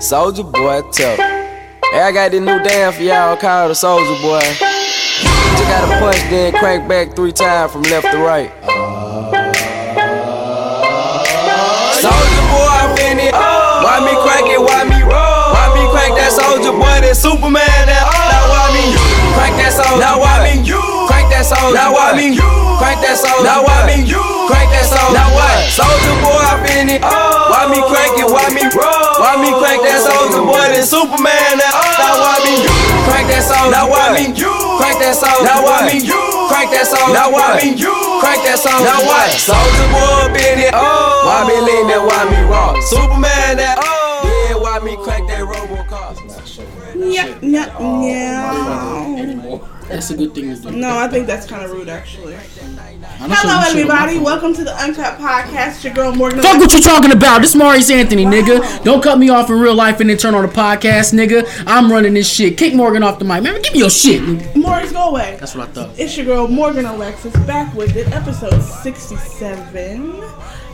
Soldier boy, tough. Hey, I got this new dance for y'all called the Soldier boy. Just gotta punch, then crank back three times from left to right. Soldier boy, I'm in it. Why me crank it? Why me roll? Why me crank that soldier boy? That Superman? That now why me crank that soldier? Now why me crank that soldier? Now why me crank that soldier? Oh. Now why me You crank that soldier? Now what? Soldier boy, I'm in it. Why me crank it? Why me roll? Why me crank that soldier boy? That Superman? That now why me crank that soldier? Now why me You crank that soldier? Now why me You crank that soldier? Now why me You crank that soldier? Now what? Soldier boy, been it. Oh. Why me lean that? Why me rock? Superman? That oh. yeah. Why me crank that RoboCop? Yeah, yeah, yeah. That's a good thing to do. No, I think that's kind of rude, actually. Hello, everybody. Welcome to the Uncut Podcast. It's your girl Morgan. Fuck what you talking about. This Maurice Anthony, nigga. Don't cut me off in real life and then turn on the podcast, nigga. I'm running this shit. Kick Morgan off the mic. Man, give me your shit. nigga. Morris, go away. That's what I thought. It's your girl Morgan Alexis back with it, episode 67.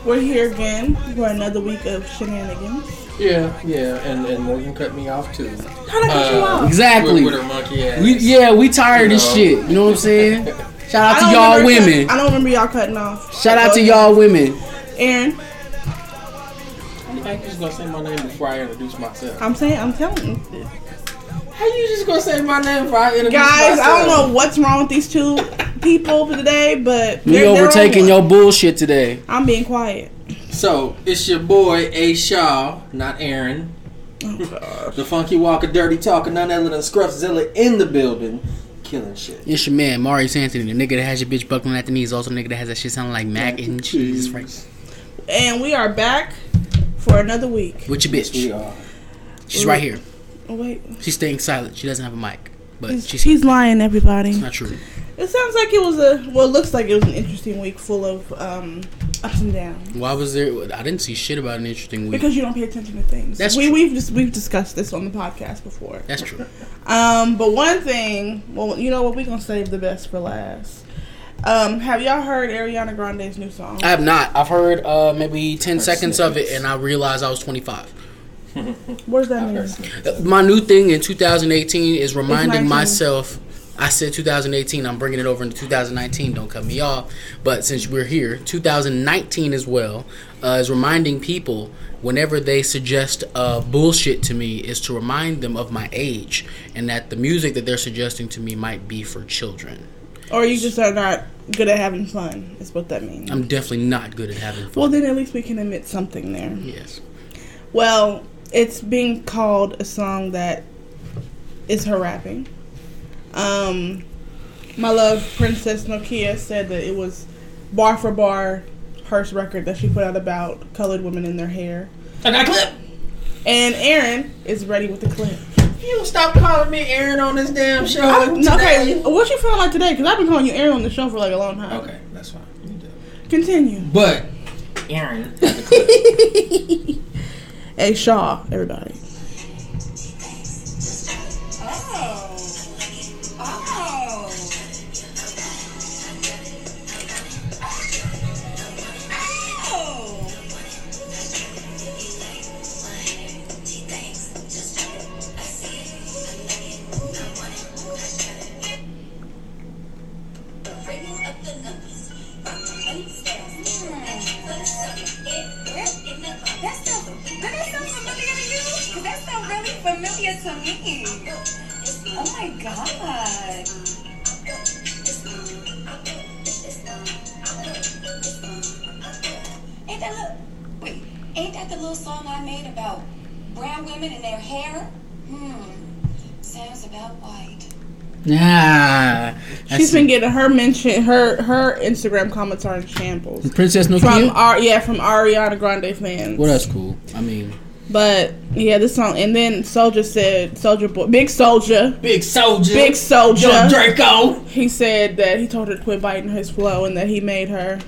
We're here again for another week of shenanigans. Yeah, yeah, and, and Morgan cut me off too. How'd I cut you Uh, off? Exactly. With, with her monkey ass. We, yeah, we tired of this No. shit. You know what I'm saying? Shout out to y'all remember cut- women. I don't remember y'all cutting off. Shout out to ahead. y'all women. Aaron, You think you just gonna say my name before I introduce myself? I'm saying, I'm telling you. How you just gonna say my name before I introduce Guys, myself? I don't know what's wrong with these two people for today, but We they're- they're overtaking your bullshit today. I'm being quiet. So it's your boy A Shaw, not Aaron. Oh, the Funky Walker, Dirty Talker, none other than Scruffzilla in the building, killing shit. It's your man, Maurice Anthony, the nigga that has your bitch buckling at the knees. Also, the nigga that has that shit sounding like mac and cheese. Right? And we are back for another week. With your We bitch. are. She's right here. Oh, wait. She's staying silent. She doesn't have a mic. But He's, she's he's lying, everybody. It's not true. It sounds like it was a well. It looks like it was an interesting week, full of um, ups and downs. Why was there? I didn't see shit about an interesting week. Because you don't pay attention to things. That's we true. we've just we've discussed this on the podcast before. That's true. Um, but one thing, well, you know what? We're gonna save the best for last. Um, have y'all heard Ariana Grande's new song? I have not. I've heard uh, maybe 10 seconds of it, and I realized I was 25. What does that mean? My new thing in 2018 is reminding myself. I said 2018. I'm bringing it over into 2019. Don't cut me off. But since we're here, 2019 as well uh, is reminding people whenever they suggest uh, bullshit to me is to remind them of my age and that the music that they're suggesting to me might be for children. Or you just are not good at having fun? Is what that means. I'm definitely not good at having fun. well, then at least we can admit something there. yes. Well, it's being called a song that is her rapping. Um, my love, Princess Nokia, said that it was bar for bar Hearst record that she put out about colored women in their hair. I got a clip. And Aaron is ready with the clip. You stop calling me Aaron on this damn show. I, okay, what you feeling like today? Because I've been calling you Aaron on the show for like a long time. Okay, that's fine. You do. Continue. But Aaron got the clip. Hey, Shaw, everybody. Familiar to me. Oh my god. Ain't that little, wait, ain't that the little song I made about brown women and their hair? Hmm, sounds about white. Nah. She's been getting her mention. Her her Instagram comments are in shambles Princess from Nokia. our yeah from Ariana Grande fans. Well, that's cool. I mean, But yeah, this song. And then Soldier said, Soulja Boy, Big Soldier, Big soldier. Big Soldier. Young Draco. He said that he told her to quit biting his flow and that he made her.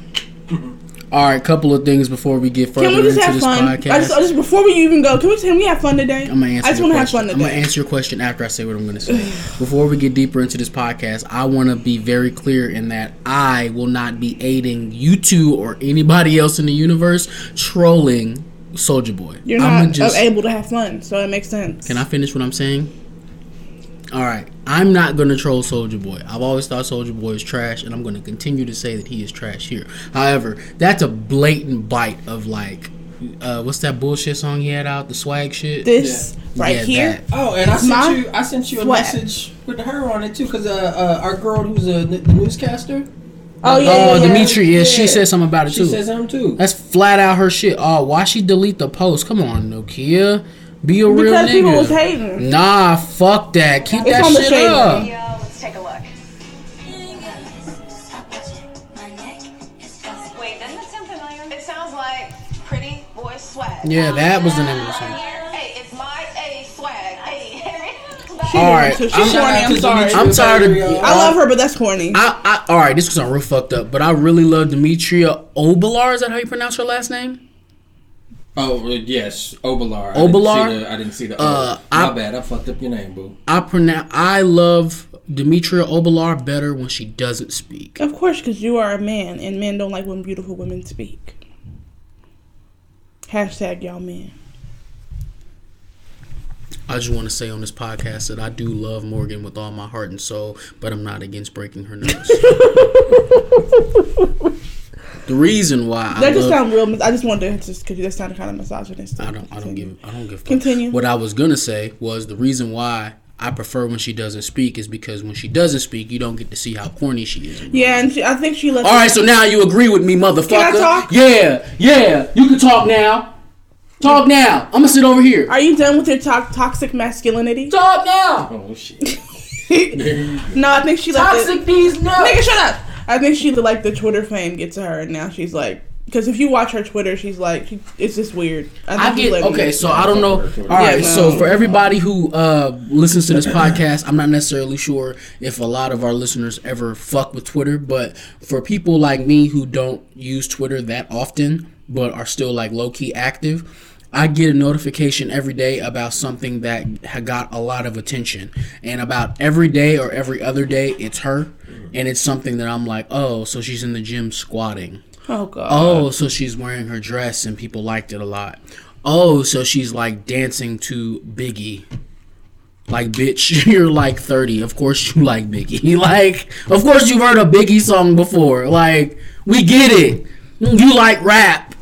all right. Couple of things before we get further Can we just into have this fun? podcast. I just, I just before we even go, can we can we have fun today? I'm gonna answer I just want to have question. fun I'm gonna answer your question after I say what I'm gonna say. Before we get deeper into this podcast, I want to be very clear in that I will not be aiding you two or anybody else in the universe trolling Soulja Boy. You're I'ma not just- able to have fun, so it makes sense. Can I finish what I'm saying? All right, I'm not gonna troll Soulja Boy. I've always thought Soulja Boy is trash, and I'm gonna continue to say that he is trash here. However, that's a blatant bite of like, uh, what's that bullshit song he had out? The swag shit. This right Yeah, here. that. Oh, and I sent you. I sent you a sweat. message with her on it too, because uh, uh, our girl who's a the newscaster. Oh yeah, Oh, yeah, yeah. Dimitri, yeah, she Yeah. said something about it She too. says him too. That's flat out her shit. Oh, why she delete the post? Come on, Nokia. Be a real Because nigga. people was hating. Nah, fuck that. Keep It's that on the shit shade up. room. Let's take a look. Wait, doesn't it sound familiar? It sounds like Pretty Boy Swag. Yeah, that was the name of the song. She All right, She's I'm- I'm sorry. I'm tired of- I love her, but that's corny. I, I, all right, this was on real fucked up, but I really love Demetria Obilor. Is that how you pronounce her last name? Oh uh, yes, Obilor. Obilor? I didn't see the. I didn't see the Uh, uh, My I- bad. I fucked up your name, boo. I pronounce. I love Demetria Obilor better when she doesn't speak. Of course, because you are a man, and men don't like when beautiful women speak. Hashtag y'all men. I just want to say on this podcast that I do love Morgan with all my heart and soul, but I'm not against breaking her nose. the reason why I just love, sound real. I just wanted to just because that sounded kind of misogynistic. I don't I don't give I don't give a fuck. Continue. What I was gonna say was the reason why I prefer when she doesn't speak is because when she doesn't speak, you don't get to see how corny she is. Yeah, and she, I think she. All right, so now you agree with me, motherfucker. Can I talk? Yeah, yeah. You can talk now. Talk now. I'm gonna sit over here. Are you done with your to- toxic masculinity? Talk now. Oh shit. no, I think she let the, Toxic these nuts. Nigga, shut up. I think she like the Twitter fame get to her, and now she's like, because if you watch her Twitter, she's like, she, it's just weird. I think she get okay, so I don't know. All right, Yeah, so for everybody who uh, listens to this podcast, I'm not necessarily sure if a lot of our listeners ever fuck with Twitter, but for people like me who don't use Twitter that often, but are still like low key active. I get a notification every day about something that ha- got a lot of attention, and about every day or every other day, it's her, and it's something that I'm like, oh, so she's in the gym squatting. Oh god. Oh, so she's wearing her dress and people liked it a lot. Oh, so she's like dancing to Biggie. Like, bitch, you're like 30. Of course you like Biggie. Like, of course you've heard a Biggie song before. Like, we get it. You like rap.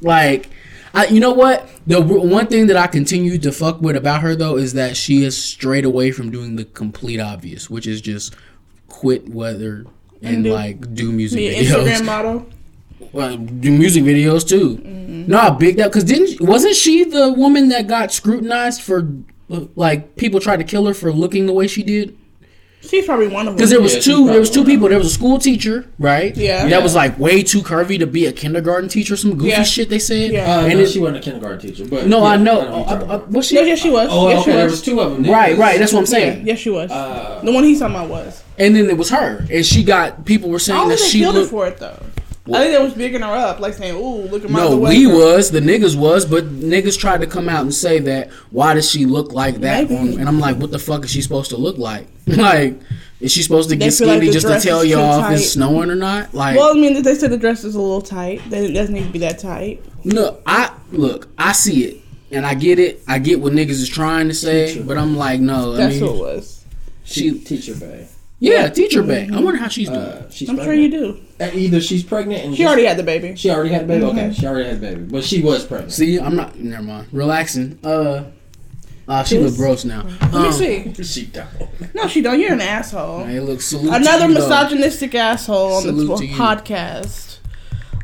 Like, I, you know what? The one thing that I continue to fuck with about her though is that she is straight away from doing the complete obvious, which is just quit weather and, And do- like do music videos Instagram model. uh, do music videos too. Nah, big that because didn't wasn't she the woman that got scrutinized for like people tried to kill her for looking the way she did? She's probably one of them. Because there was Yeah, two, there was two people. There was a school teacher, right? Yeah. That was like way too curvy to be a kindergarten teacher. Some goofy Yeah. shit they said. Yeah. Uh, And no, it- she wasn't a kindergarten teacher, but no, yeah, I know. what you're Uh, talking uh, about. was she? Yes, yes, she was. Oh, yes, okay. she There was. was two of them. Right, right. That's what I'm Yeah, saying. yes, she was. Uh, the one he's talking about was. And then it was her, and she got people were saying don't that she killed looked. for it though. I think they was bigging her up, like saying, "Ooh, look at my." No, other we way." was the niggas was, but niggas tried to come out and say that why does she look like that? Maybe. on- and I'm like, what the fuck is she supposed to look like? like, is she supposed to They get feel like skinny just to dress tell y'all if tight. it's snowing or not? Like, Well, I mean, they said the dress is a little tight. That it doesn't need to be that tight. no, I look, I see it, and I get it. I get what niggas is trying to say, but I'm like, no, I That's mean, what it was. she, teacher bay. yeah, teacher back. I wonder how she's doing. Uh, she's I'm sure you do. Either she's pregnant and She just- already had the baby. She already had the baby. Mhm. Okay, she already had the baby, but she was pregnant. See, I'm not. Never mind. Relaxing. Uh, uh she look This- gross now. Let Um, me see. She don't. No, she don't. You're an asshole. Hey, look, salute to Another you, though. misogynistic asshole on Salute the podcast.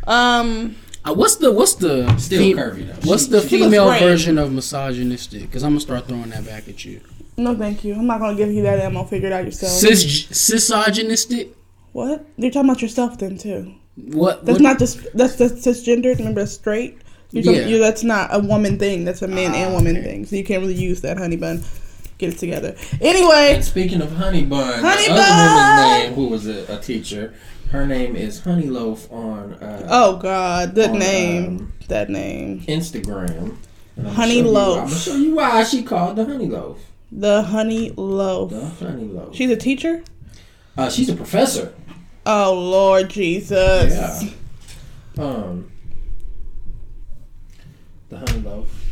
Um, Uh, what's the what's the Still fe- curvy though. What's She- the she female version of misogynistic? Because I'm gonna start throwing that back at you. no, thank you. I'm not gonna give you that ammo. Figure it out yourself. Cis cisogynistic. What? You're talking about yourself then too. What? That's what- not just that's that's cisgendered. Remember, that's straight. You're talking, Yeah. you that's not a woman thing. That's a man and Ah, woman okay. thing. So you can't really use that, honey bun. Get it together. Anyway, And speaking of Honey Bun, Honey the other Bun! woman's name, who was a, a teacher, her name is Honey Loaf on uh, oh god, that name, um, that name, Instagram. And Honey Loaf. I'm gonna show you why she called the Honey Loaf. the honey loaf. The Honey Loaf. She's a teacher. Uh, she's a professor. Oh Lord Jesus. Yeah. Um. The honey loaf.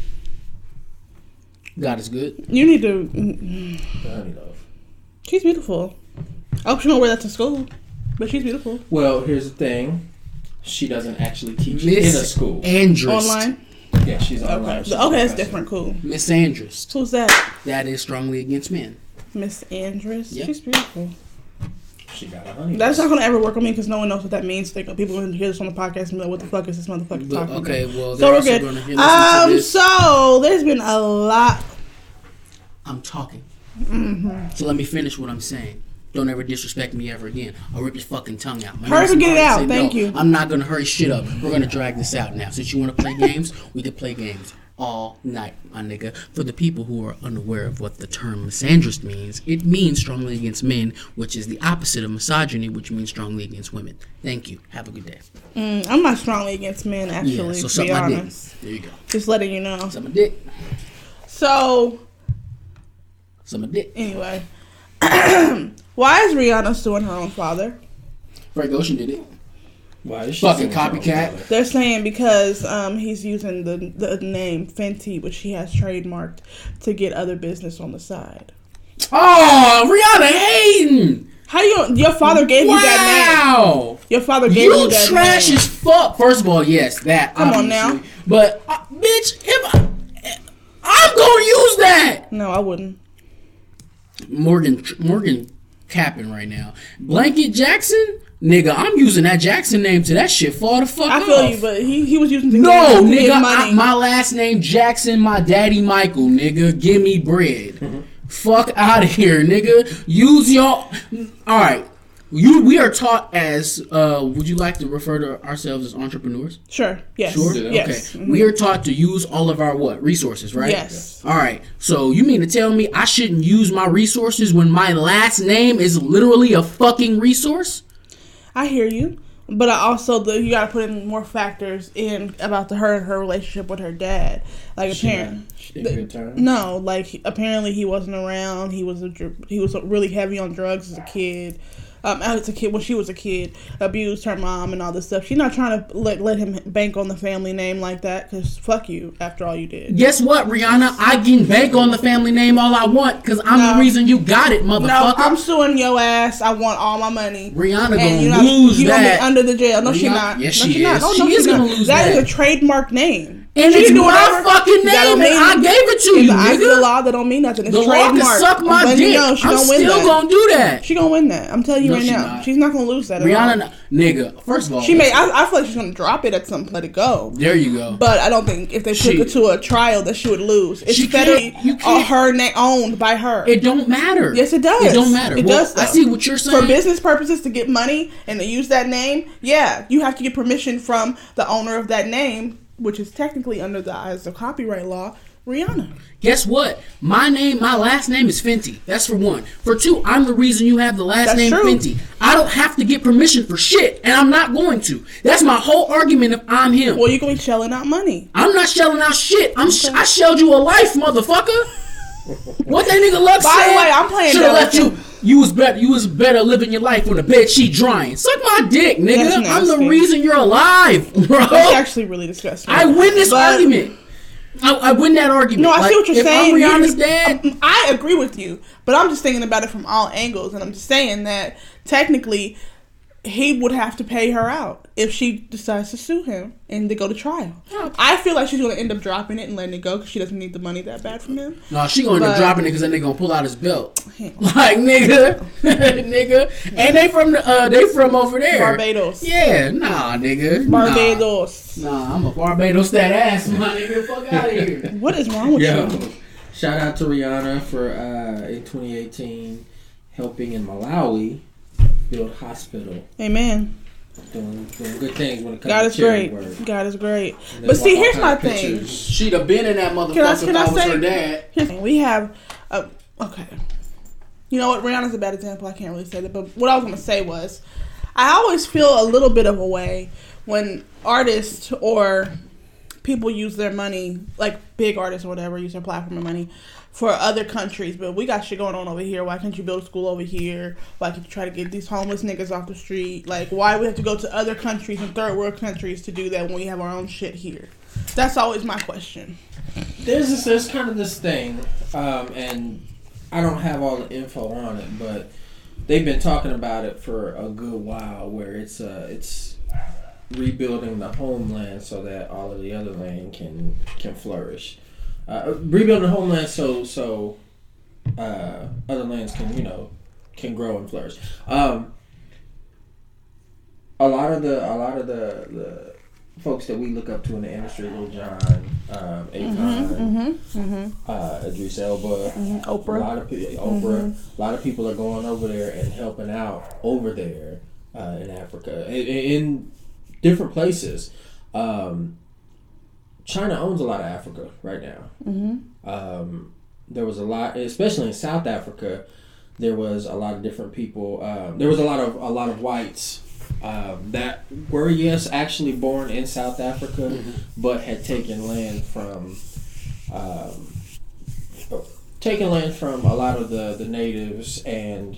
God is good. You need to. mm, The honey loaf. She's beautiful. I hope she don't wear that to school, but she's beautiful. Well, here's the thing. She doesn't actually teach Miss in a school. Andrus. Online. Yeah, she's Okay. online. She's Okay, a that's different. Cool. Miss Andrews. Who's that? That is strongly against men. Miss Andrews. Yeah. She's beautiful. She got a honey. That's not gonna ever work on me because no one knows what that means. They, people gonna hear this on the podcast and be like, "What the fuck is this motherfucker But, talking okay, about?" well, So we're good. going to hear listen Um, so there's been a lot. I'm talking. Mm-hmm. So let me finish what I'm saying. Don't ever disrespect me ever again. I'll rip your fucking tongue out. My Hurry name is up get it out. Say Thank no. you. I'm not gonna hurry shit up. We're gonna drag this out now. Since you want to play games, we can play games all night, my nigga. For the people who are unaware of what the term misandrist means, it means strongly against men, which is the opposite of misogyny, which means strongly against women. Thank you. Have a good day. Mm, I'm not strongly against men, actually. Yeah. So to be my dick. honest, There you go. just letting you know. My dick. So my dick. anyway, why is Rihanna suing her own father? Frank Ocean did it. Why is she Fucking copycat. They're saying because um, he's using the the name Fenty, which he has trademarked, to get other business on the side. Oh, Rihanna hating. How do you? Your father gave you that name. Wow. Your father gave you, You that trash name. as fuck. First of all, yes, that. Come on now. But uh, bitch, if I, I'm gonna use that. No, I wouldn't. Morgan, Morgan, capping right now. Blanket Jackson, nigga, I'm using that Jackson name to that shit fall the fuck I feel off. you, but he, he was using No, get, to get nigga. I, my last name Jackson, my daddy Michael, nigga. Give me bread. Fuck out of here, nigga. Use your. All right, you. We are taught as. Uh, would you like to refer to ourselves as entrepreneurs? sure. Yes. Sure. Yes. Okay. We are taught to use all of our what resources, right? Yes. All right. So you mean to tell me I shouldn't use my resources when my last name is literally a fucking resource? I hear you, but I also the, you got to put in more factors in about the her and her relationship with her dad. Like She in good terms? no, like apparently he wasn't around. He was a, he was really heavy on drugs as a kid. Um, as a kid, when she was a kid, abused her mom and all this stuff. She's not trying to let let him bank on the family name like that. Cause fuck you, after all you did. Guess what, Rihanna? I can bank on the family name all I want because I'm No. the reason you got it, No, motherfucker. I'm suing your ass. I want all my money. Rihanna and gonna you know, lose that. be under the jail. No, she not. Yes, no, she not. is. Oh, She no, is she gonna not. lose That is a trademark name. And She it's can do my whatever. fucking That don't name, and I gave it to you, the eyes of the law, that don't mean nothing. It's The law can suck my dick. you know, she I'm gonna win still that. gonna do that. She gonna win that. I'm telling you No, right she now. not. She's not gonna lose that. At all. Rihanna, nigga. First of all, She may. I, I feel like she's gonna drop it at some point. Let it go. There you go. But I don't think if they took it to a trial that she would lose. It's She federally can't- you uh, can't- her name owned by her. it don't matter. Yes, it does. It don't matter. It Well, does. I see what you're saying. For business purposes, to get money and to use that name, yeah, you have to get permission from the owner of that name, which is technically under the eyes of copyright law, Rihanna. Guess what? My name, my last name is Fenty. That's for one. For two, I'm the reason you have the last That's name true. Fenty. I don't have to get permission for shit, and I'm not going to. That's my whole argument if I'm him. Well, you're gonna be shelling out money. I'm not shelling out shit. I'm sh- I shelled you a life, motherfucker. What that nigga Lux By said? the way, I'm playing Should have left you. You was better. You was better living your life when the bed sheet drying. Suck my dick, nigga. I'm the reason you're alive, bro. That's actually really disgusting. I win this But- argument. I, I win that argument. No, I Like, see what you're saying. I'm Rihanna's dad. I agree with you, but I'm just thinking about it from all angles, and I'm just saying that technically he would have to pay her out if she decides to sue him and to go to trial. I feel like she's going to end up dropping it and letting it go because she doesn't need the money that bad from him. No, she gonna end up dropping it because then they gonna pull out his belt. Like nigga, nigga, and they from the, uh, they from over there, Barbados. Yeah, nah, nigga, Nah. Barbados. Nah, I'm a Barbados that ass, my nigga. Fuck out of here. What is wrong with Yo, you? shout out to Rihanna for uh, in 2018 helping in Malawi build hospital, Amen. doing, doing good things when it comes God to is great. work. God is great. But see, here's my thing. pictures. She'd have been in that motherfucker Can I, if can I I was say? her dad. Here's the thing. We have, uh, okay. You know what? Rihanna's a bad example. I can't really say that. But what I was going to say was, I always feel a little bit of a way when artists or people use their money, like big artists or whatever, use their platform and money for other countries. But we got shit going on over here. Why can't you build a school over here? Why can't you try to get these homeless niggas off the street? Like, why we have to go to other countries and third world countries to do that when we have our own shit here? That's always my question. there's this, there's kind of this thing, um, and I don't have all the info on it, but they've been talking about it for a good while, where it's uh, it's rebuilding the homeland so that all of the other land can can flourish. Uh, rebuilding the homeland so so uh, other lands can you know can grow and flourish. Um, a lot of the a lot of the the folks that we look up to in the industry, Lil Jon, um, Akon, uh, Idris Elba, a Oprah. lot of people, Oprah, a lot of people are going over there and helping out over there uh, in Africa, in, in different places. Um, China owns a lot of Africa right now. Um, there was a lot, especially in South Africa. There was a lot of different people. Um, there was a lot of a lot of whites um, that were yes actually born in South Africa, but had taken land from um, taken land from a lot of the the natives and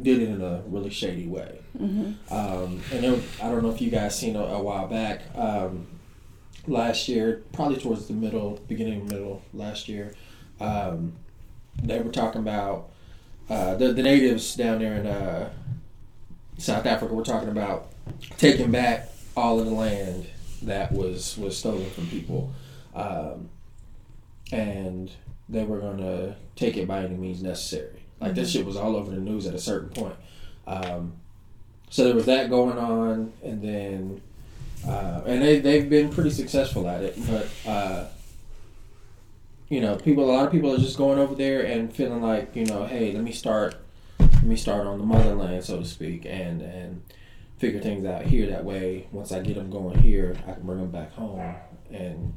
did it in a really shady way. Um, and there, I don't know if you guys seen a, a while back. Last year, probably towards the middle, beginning middle last year, um, they were talking about uh, the the natives down there in uh, South Africa. Were talking about taking back all of the land that was was stolen from people, um, and they were going to take it by any means necessary. Like this shit was all over the news at a certain point. Um, so there was that going on, and then uh, and they they've been pretty successful at it, but. Uh, you know, people. A lot of people are just going over there and feeling like, you know, hey, let me start, let me start on the motherland, so to speak, and and figure things out here. That way, once I get them going here, I can bring them back home and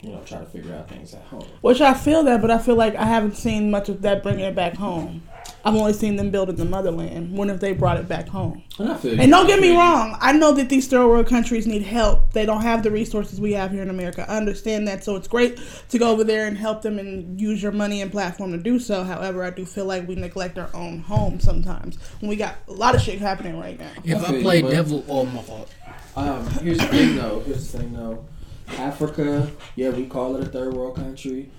you know try to figure out things at home. Which I feel that, but I feel like I haven't seen much of that bringing it back home. I've only seen them building the motherland. When if they brought it back home? And I feel. And don't get me wrong, I know that these third world countries need help. They don't have the resources we have here in America. I understand that, so it's great to go over there and help them and use your money and platform to do so. However, I do feel like we neglect our own home sometimes when we got a lot of shit happening right now. If I I play you, devil, oh my fault. Um, here's the thing, though. Here's the thing, though. Africa, yeah, we call it a third world country,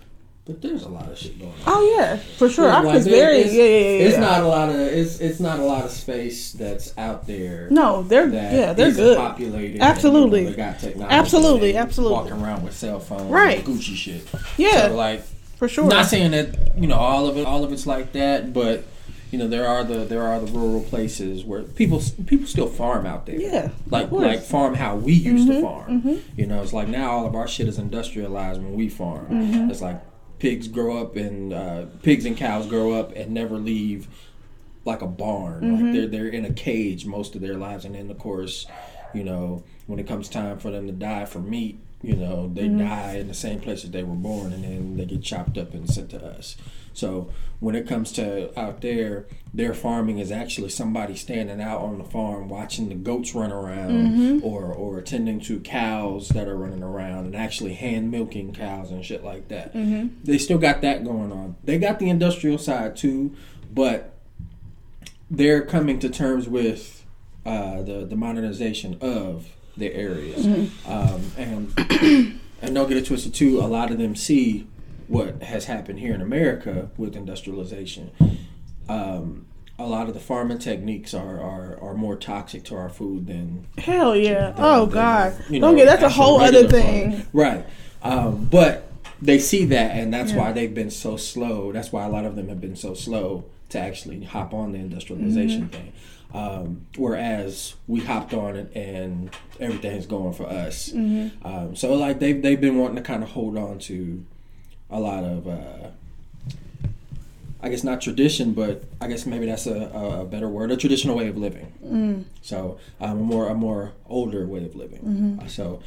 but there's a lot of shit going on. Oh yeah, for sure. Like, Africa's there- very yeah yeah yeah. It's yeah. not a lot of it's it's not a lot of space that's out there. No, they're yeah, they're good. populated. Absolutely. And, you know, got technology. Absolutely, absolutely. Walking around with cell phones, Right. Gucci shit. Yeah, So like, for sure. not saying that you know all of it, all of it's like that, but you know there are the there are the rural places where people people still farm out there. Yeah, like. Mm-hmm, like farm how we used to farm. You know, it's like now all of our shit is industrialized when we farm. Mm-hmm. It's like pigs grow up and uh, pigs and cows grow up and never leave like a barn. Mm-hmm. Like they're they're in a cage most of their lives, and then of course, you know, when it comes time for them to die for meat, you know, they Mm-hmm. die in the same place that they were born, and then they get chopped up and sent to us. So when it comes to out there, their farming is actually somebody standing out on the farm watching the goats run around, Mm-hmm. or or attending to cows that are running around, and actually hand milking cows and shit like that. Mm-hmm. They still got that going on. They got the industrial side too, but they're coming to terms with uh, the the modernization of their areas, um, and and don't get it twisted too. A lot of them see what has happened here in America with industrialization. Um, a lot of the farming techniques are, are, are more toxic to our food than Hell yeah. than- Oh than, god. you Don't know, get that's a whole other thing. farming. right? Um, but they see that, and that's Yeah. why they've been so slow. That's why a lot of them have been so slow to actually hop on the industrialization Mm-hmm. thing. Um, whereas we hopped on it, and everything's going for us. Mm-hmm. Um, so like they've they've been wanting to kind of hold on to a lot of. Uh, I guess not tradition, but I guess maybe that's a, a better word, a traditional way of living. Mm. So um, a more a more older way of living. Mm-hmm. Uh, so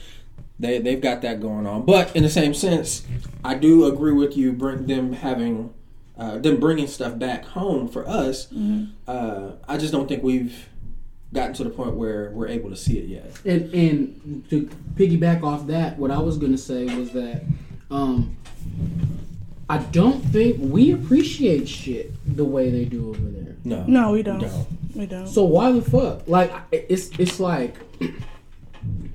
they they've got that going on. But in the same sense, I do agree with you. Bring them having uh, them bringing stuff back home for us. Mm-hmm. Uh, I just don't think we've gotten to the point where we're able to see it yet. And, and to piggyback off that, what I was gonna say was that um, I don't think we appreciate shit the way they do over there. No, No, we don't. don't. We don't. So why the fuck? Like it's it's like,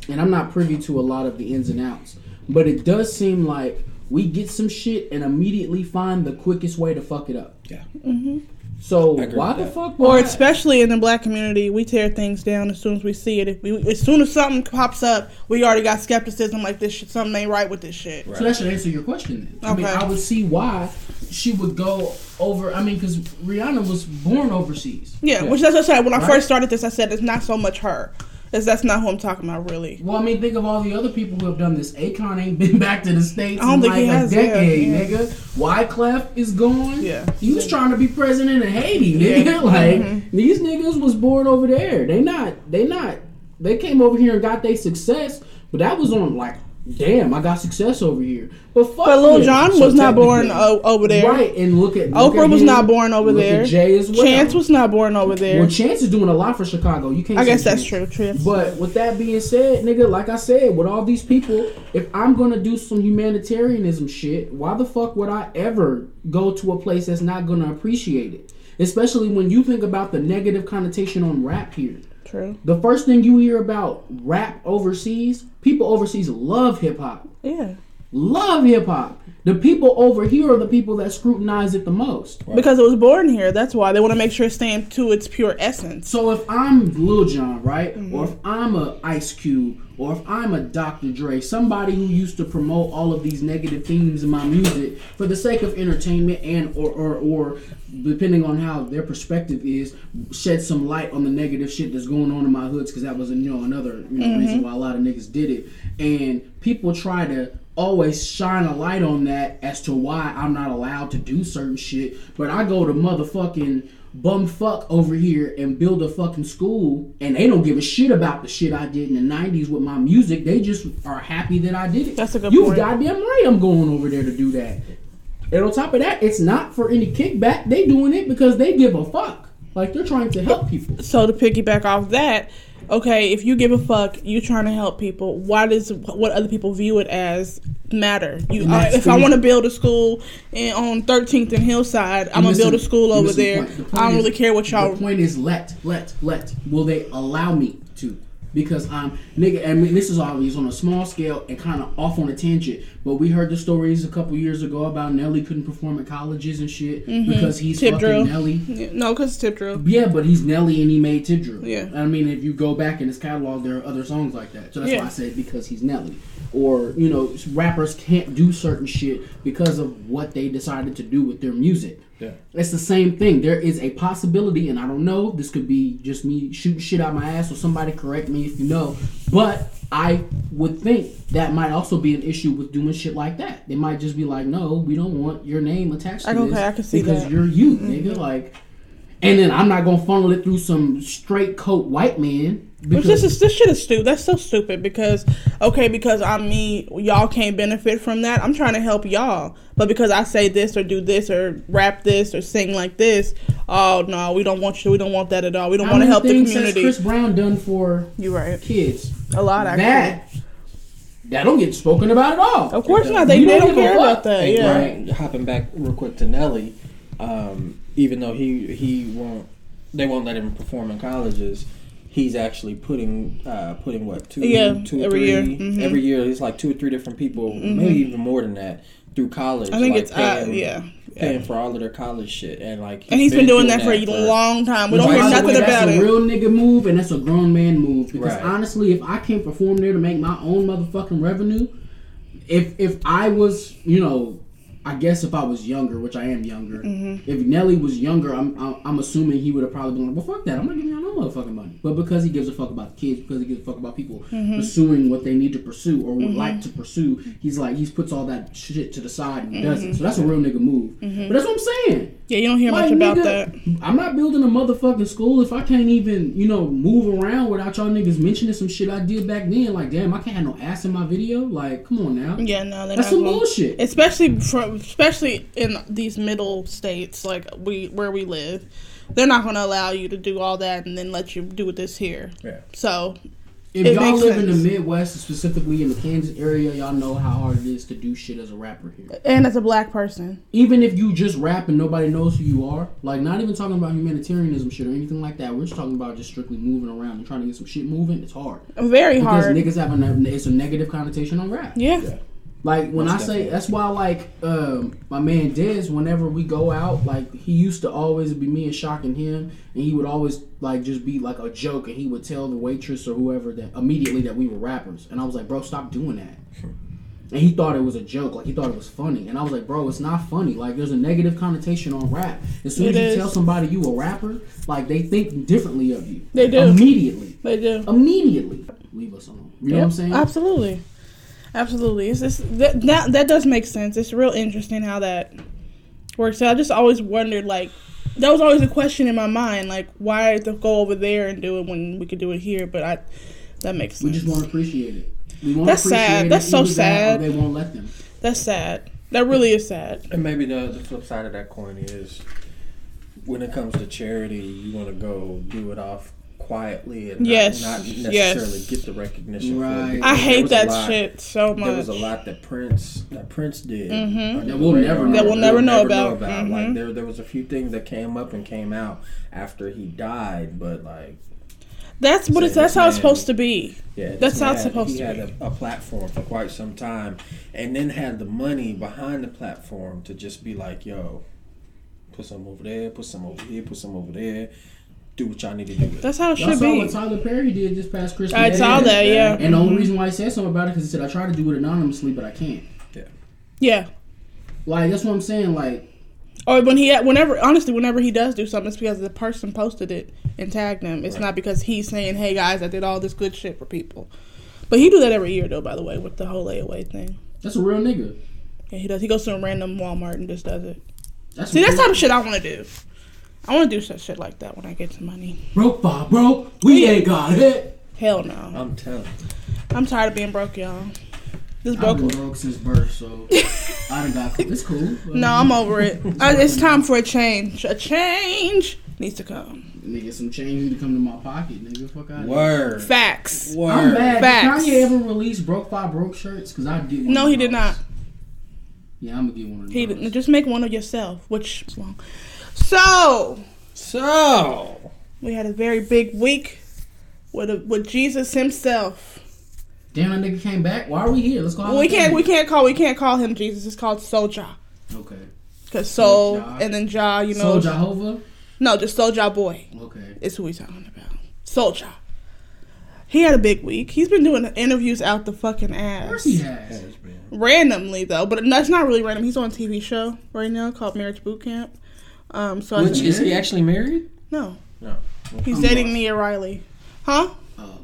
and I'm not privy to a lot of the ins and outs, but it does seem like we get some shit and immediately find the quickest way to fuck it up. Yeah. Mm-hmm. So I agree why the that. fuck? Or especially in the black community, we tear things down as soon as we see it. If we, as soon as something pops up, we already got skepticism like this shit. Something ain't right with this shit. So that should answer your question. Then. I mean, I would see why she would go over. I mean, because Rihanna was born overseas. Yeah, which that's what I said when I Right. first started this. I said it's not so much her, is that's not who I'm talking about really. Well, I mean, think of all the other people who have done this. Akon ain't been back to the states in like a has, yeah, decade, yeah. nigga. Wyclef is gone. Yeah. he was trying to be president of Haiti, nigga. Yeah. Like Mm-hmm. these niggas was born over there. They not. They not. They came over here and got their success, but that was on like, damn, I got success over here. But fuck. But Lil So was not born o- over there. Right, and look at look Oprah at was him, not born over look there. At Jay as well. Chance was not born over there. Well, Chance is doing a lot for Chicago. You can't. I guess that's Chance. true. Chance. But with that being said, nigga, like I said, with all these people, if I'm gonna do some humanitarianism shit, why the fuck would I ever go to a place that's not gonna appreciate it? Especially when you think about the negative connotation on rap here. True. The first thing you hear about rap overseas, people overseas love hip hop. Yeah. Love hip hop. The people over here are the people that scrutinize it the most. Because it was born here. That's why they want to make sure it's staying to its pure essence. So if I'm Lil Jon, right, Mm-hmm. or if I'm a Ice Cube, or if I'm a Dr. Dre, somebody who used to promote all of these negative themes in my music for the sake of entertainment and or or, or depending on how their perspective is, shed some light on the negative shit that's going on in my hoods because that was you know another you know, Mm-hmm. reason why a lot of niggas did it, and people try to always shine a light on that as to why I'm not allowed to do certain shit, but I go to motherfucking bum fuck over here and build a fucking school and they don't give a shit about the shit I did in the 90s with my music. They just are happy that I did it. That's a good you point. goddamn right I'm going over there to do that. And on top of that, it's not for any kickback. They doing it because they give a fuck. Like they're trying to help people. So to piggyback off that, okay, if you give a fuck, you trying to help people. Why does what other people view it as matter? You, I, if I want to build a school in, on 13th and Hillside, I'm gonna build a school over listen, there. the the I don't is- really care what y'all. The point is, let, let, let. Will they allow me to? Because I'm nigga. I mean, this is always on a small scale and kind of off on a tangent. But we heard the stories a couple years ago about Nelly couldn't perform at colleges and shit mm-hmm. because he's Tip fucking drill. Nelly. Yeah, no, because tip drill. Yeah, but he's Nelly and he made Tip Drill. Yeah. I mean, if you go back in his catalog, there are other songs like that. So that's Yeah. why I said because he's Nelly. Or, you know, rappers can't do certain shit because of what they decided to do with their music. Yeah. It's the same thing. There is a possibility, and I don't know, this could be just me shooting shit out my ass, or somebody correct me if you know. But I would think that might also be an issue with doing shit like that. They might just be like, no, we don't want your name attached to Okay, this I can see because that. you're you, nigga. Mm-hmm. Like, and then I'm not gonna funnel it through some straight coat white man. Which this is this shit is stupid. That's so stupid because okay, because I'm me, y'all can't benefit from that. I'm trying to help y'all, but because I say this or do this or rap this or sing like this, oh no, we don't want you. We don't want that at all. We don't want to help the things has community. Chris Brown done for You're right. kids? A lot actually. That that don't get spoken about at all. Of course not. They, they don't don't care fuck. about that. And Yeah. right, hopping back real quick to Nelly, um, even though he he won't, they won't let him perform in colleges. He's actually putting uh, putting what two Yeah, two or every three year. Mhm. every year. It's like two or three different people, maybe even more than that, through college. I think like it's uh, paying, yeah. paying for all of their college shit, and like And he's been doing that for a long time. We don't hear the nothing way, that's about a real nigga move, and that's a grown man move. Because Right. honestly, if I can't perform there to make my own motherfucking revenue, if if I was, you know, I guess if I was younger, which I am younger, Mm-hmm. if Nelly was younger, I'm, I'm I'm assuming he would have probably been like, well, fuck that, I'm not giving y'all no motherfucking money. But because he gives a fuck about the kids, because he gives a fuck about people Mm-hmm. pursuing what they need to pursue or would like to pursue, he's like, he puts all that shit to the side and does Mm-hmm. it. So that's a real nigga move. But that's what I'm saying. Yeah, you don't hear much about nigga, that. I'm not building a motherfucking school if I can't even, you know, move around without y'all niggas mentioning some shit I did back then. Like, damn, I can't have no ass in my video. Like, come on now. Yeah, no, That's some bullshit. Especially from, especially in these middle states, like we where we live, they're not going to allow you to do all that and then let you do this here. Yeah. So If it y'all makes live in the Midwest, specifically in the Kansas area, y'all know how hard it is to do shit as a rapper here. and as a black person, Even if you just rap and nobody knows who you are, like not even talking about humanitarianism shit or anything like that. We're just talking about just strictly moving around and trying to get some shit moving. It's hard very because hard. niggas have a it's a negative connotation on rap. yeah. Like when Most I say that's why like um, my man Dez, whenever we go out, like he used to always be me and shocking him, and he would always like just be like a joke, and he would tell the waitress or whoever that immediately that we were rappers, and I was like, bro, stop doing that. And he thought it was a joke, like he thought it was funny, and I was like, bro, it's not funny. Like there's a negative connotation on rap. As soon It as you is. tell somebody you a rapper, like they think differently of you. They do. immediately, They do. immediately. Leave us alone. You know what I'm saying? Absolutely. Absolutely. It's just, that, that that does make sense. It's real interesting how that works out. I just always wondered like that was always a question in my mind, like why to go over there and do it when we could do it here, but I that makes sense. We just want to appreciate it. We want That's appreciate sad. it. That's so Either that or sad. They won't let them. That's sad. That really is sad. And maybe the, the flip side of that coin is when it comes to charity, you want to go do it off quietly and Yes, not, not necessarily yes. get the recognition. Right. I hate that lot- shit so much. There was a lot that Prince that Prince did Mhm. That we'll radar never know. That we'll never know about. Like Mhm. there, there was a few things that came up and came out after he died, but like That's what it's. That's this how it's supposed to be. Yeah, That's how man it's had- supposed he to had be. a, a platform for quite some time, and then had the money behind the platform to just be like, "Yo, put some over there, put some over here, put some over there, do what y'all need to do." With. That's how it Y'all should saw be. what Tyler Perry did this past Christmas. I saw that. Yeah. And the only mm-hmm. reason why he said something about it because he said I try to do it anonymously, but I can't. Yeah. Yeah. Like that's what I'm saying. Like Or when he, whenever, honestly, whenever he does do something, it's because the person posted it and tagged him. It's not because he's saying, "Hey guys, I did all this good shit for people." But he do that every year, though. By the way, with the whole layaway thing. that's a real nigga. Yeah, he does. He goes to a random Walmart and just does it. That's See, that's type of shit I want to do. I want to do some shit like that when I get some money. broke by broke. We ain't got it. Hell no. I'm telling. you. I'm tired of being broke, y'all. This I've broke. been broke since birth, so I done got. It's cool. No, I'm over it. I, it's time for a change. A change needs to come. Nigga, some change need to come to my pocket, nigga. Fuck out. Word. Facts. Word. I'm mad. Facts. Did Kanye ever release broke five broke shirts? Cause I get one. No, he did not. Yeah, I'm gonna get one of He those. didn't. Just make one of yourself. Which is long. So So we had a very big week with a, with Jesus himself. Damn, that nigga came back. Why are we here? Let's go. Well, we can't we can't call we can't call him Jesus. It's called Soja. Okay. Cause Soul Jah. and then Jah, you know. Soul Jehovah. No, just Soulja Boy Okay. It's who he's talking about. Soulja. He had a big week. He's been doing interviews out the fucking Of ass. course he has. randomly though, but that's not really random. He's on a TV show right now called Marriage Boot Camp. Um, so which is he actually married? no, No. he's dating. Nia Riley, huh? Oh.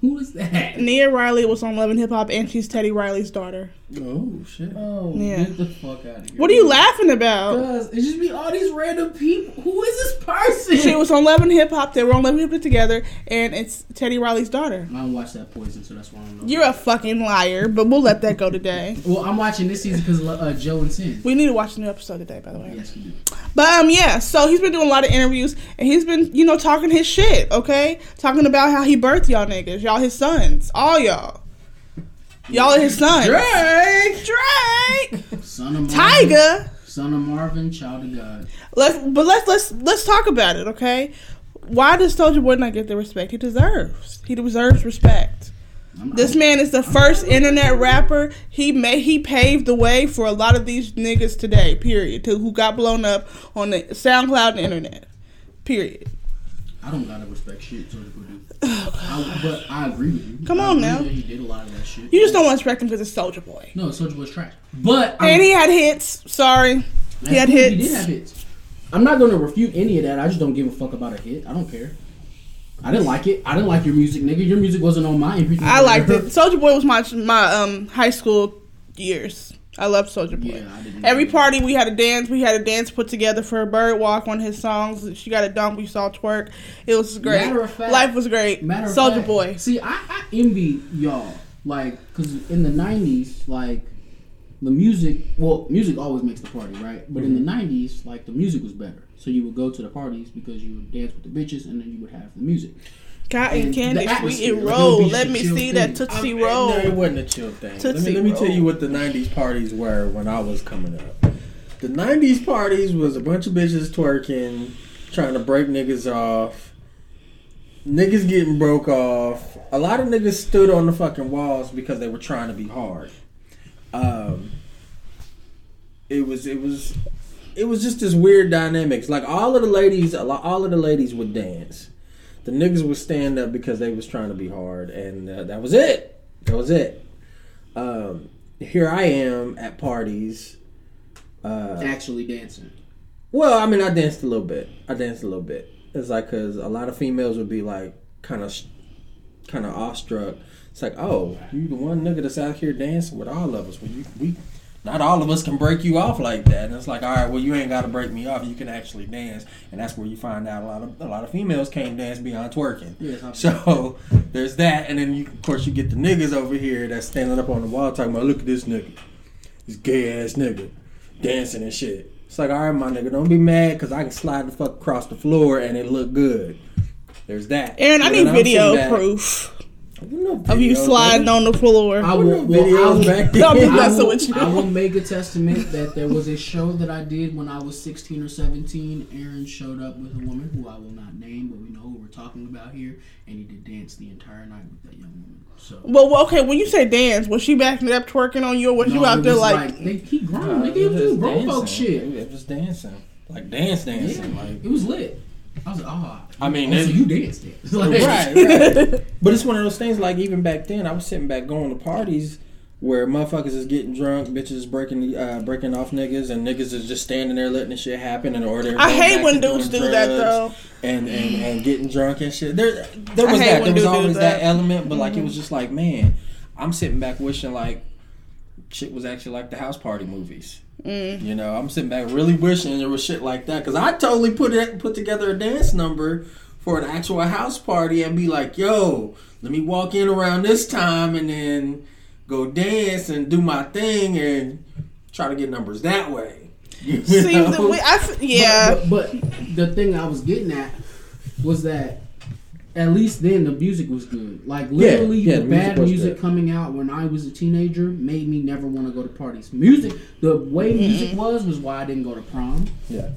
Who is that? Nia Riley was on Love and Hip Hop, and she's Teddy Riley's daughter. Oh shit. Oh, Yeah. get the fuck out of here. What are you laughing about? Because it just be all these random people. Who is this person? She was on Love and Hip Hop. They were on Love and Hip Hop together, and it's Teddy Riley's daughter. I don't watch that Poison, so that's why I don't know. You're a fucking liar, but we'll let that go today. well, I'm watching this season because uh, Joe and Cyn. We need to watch a new episode today, by the way. Yes, we do. But um, yeah. So he's been doing a lot of interviews, and he's been, you know, talking his shit. Okay, talking about how he birthed y'all niggas, y'all his sons, all y'all. Y'all his son. Drake. Drake, Son of Marvin, Tiger. Son of Marvin, child of God. Let's, but let's let's let's talk about it, okay? Why does Soulja Boy not get the respect he deserves? He deserves respect. I'm, This man is the first internet rapper. He made he paved the way for a lot of these niggas today. Period. To who got blown up on the SoundCloud and internet. Period. I don't gotta respect shit Soulja Boy do. I, but I agree with you. Come I on now. He did a lot of that shit. You just don't want to respect him because it's Soulja Boy. No, Soulja Boy's trash. But And I'm- he had hits. Sorry, he had hits. He did have hits. I'm not going to refute any of that. I just don't give a fuck about a hit. I don't care. I didn't like it. I didn't like your music, nigga. Your music wasn't on my I liked it. Soulja Boy was my my um high school years. I love Soulja Boy. Yeah, Every party we had a dance. We had a dance put together for a bird walk on his songs. She got a dunk. We saw twerk. It was great. Matter of fact- Life was great. Soulja Boy. See, I, I envy y'all, like, cause in the '90s, like, the music. Well, music always makes the party, right? But in the mm-hmm. '90s, like, the music was better. So you would go to the parties because you would dance with the bitches, and then you would have the music. Cotton And candy, sweet and roll. Let me see thing. that Tootsie I Roll. No, it wasn't a chill thing. Let Tootsie me, let me tell you what the '90s parties were when I was coming up. The '90s parties was a bunch of bitches twerking, trying to break niggas off. Niggas getting broke off. A lot of niggas stood on the fucking walls because they were trying to be hard. um, it was it was it was just this weird dynamics. Like all of the ladies, all of the ladies would dance. The niggas would stand up because they was trying to be hard, and uh, that was it. That was it. Um, here I am at parties. Uh, Actually dancing. well, I mean, I danced a little bit. I danced a little bit. It's like because a lot of females would be like kind of, kind of awestruck. It's like, oh, you the one nigga that's out here dancing with all of us. Well, you, we, not all of us can break you off like that. And it's like, all right, well, you ain't got to break me off. You can actually dance, and that's where you find out a lot of a lot of females can't dance beyond twerking. Yes, So there's that, and then you, of course you get the niggas over here that's standing up on the wall talking about, look at this nigga, this gay ass nigga dancing and shit. It's like, all right, my nigga, don't be mad because I can slide the fuck across the floor and it look good. There's that. Aaron, I need video proof No of you video, sliding baby. on the floor. I will, well, I will- back Don't be messing with you. I will make a testament that there was a show that I did when I was 16 or 17. Aaron showed up with a woman who I will not name, but we know who we're talking about here, and he did dance the entire night with that young woman. So. Well, well, okay, when you say dance, was she backing up twerking on you, or was No, you out it there was like, they, he grown, Nah, nigga, it was just grown folk shit. It was dancing. Like dance dancing. Yeah, Like it was lit. I was like, oh, I mean, oh, so you danced it. Like, right, right. But it's one of those things. Like even back then, I was sitting back going to parties where motherfuckers is getting drunk, bitches breaking uh, breaking off niggas, and niggas is just standing there letting the shit happen, and or they're I hate when dudes do that, though. and, and and getting drunk and shit. There there was that. There was always that. that. element, but like it was just like man, I'm sitting back wishing like shit was actually like the house party movies. Mm. You know, I'm sitting back really wishing there was shit like that because I totally put it put together a dance number for an actual house party and be like, yo, let me walk in around this time and then go dance and do my thing and try to get numbers that way. You see, know? the, we, I, f- yeah, But, but, but the thing I was getting at was that at least then the music was good. Like literally, yeah, the the music bad was music good. coming out when I was a teenager made me never want to go to parties. Music, the way music was, was why I didn't go to prom. yeah.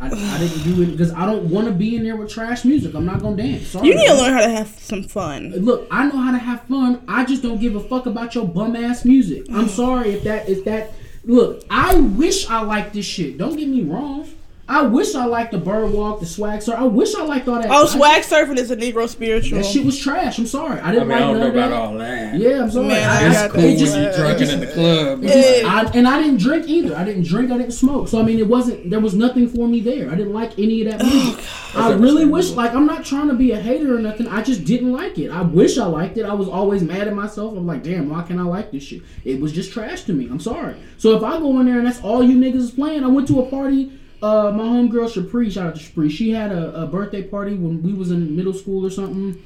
I, I didn't do it because I don't want to be in there with trash music. I'm not gonna dance. Sorry. you need to learn how to have some fun. Look, I know how to have fun. I just don't give a fuck about your bum ass music. I'm Mm. sorry if that if that. Look, I wish I liked this shit. Don't get me wrong. I wish I liked the bird walk, the swag sir. I wish I liked all that. Oh, I- swag surfing is a Negro spiritual. That shit was trash. I'm sorry. I I didn't mean, I like don't know none of about that. all that. Yeah, I'm sorry. Man, I I, I, that. it When just, you drinking in the club. just- I- and I didn't drink either. I didn't drink. I didn't smoke. So I mean, it wasn't. There was nothing for me there. I didn't like any of that oh, music. I really wish. Like, I'm not trying to be a hater or nothing. I just didn't like it. I wish I liked it. I was always mad at myself. I'm like, damn, why can't I like this shit? It was just trash to me. I'm sorry. So if I go in there and that's all you niggas is playing, I went to a party. Uh, my homegirl Shapri, shout out to Shapri. She had a, a birthday party when we was in middle school or something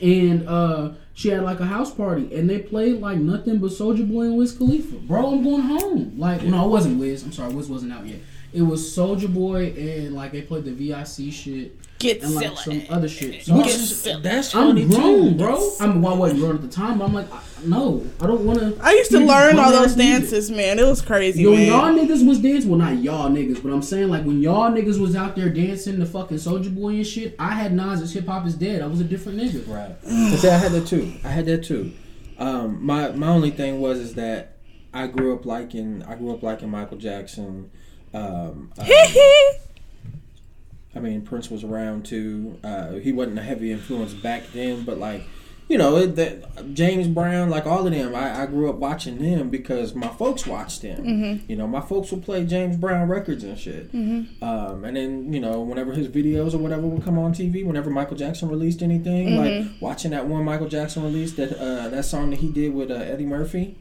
and uh she had like a house party and they played like nothing but Soulja Boy and Wiz Khalifa. Bro, I'm going home. Like no, it wasn't Wiz. I'm sorry, Wiz wasn't out yet. It was Soulja Boy and like they played the VIC shit Get and like silly. some other shit. So Which I- is, that's I'm grown, too. bro. I mean, well, I wasn't grown at the time, but I'm like, I, no, I don't want to. I used to learn all those dances, man. It was crazy, Yo, man. y'all niggas was dancing. Well, not y'all niggas, but I'm saying like when y'all niggas was out there dancing the fucking Soulja Boy and shit. I had Nas's Hip Hop is Dead. I was a different nigga. Right. But see, I had that too. I had that too. Um, my my only thing was is that I grew up liking I grew up liking Michael Jackson. Um, uh, I mean, Prince was around too. Uh, he wasn't a heavy influence back then, but like, you know, it, that James Brown, like all of them, I, I grew up watching them because my folks watched them. You know, my folks would play James Brown records and shit. Um, and then you know, whenever his videos or whatever would come on TV, whenever Michael Jackson released anything, like watching that one Michael Jackson release that uh, that song that he did with uh, Eddie Murphy,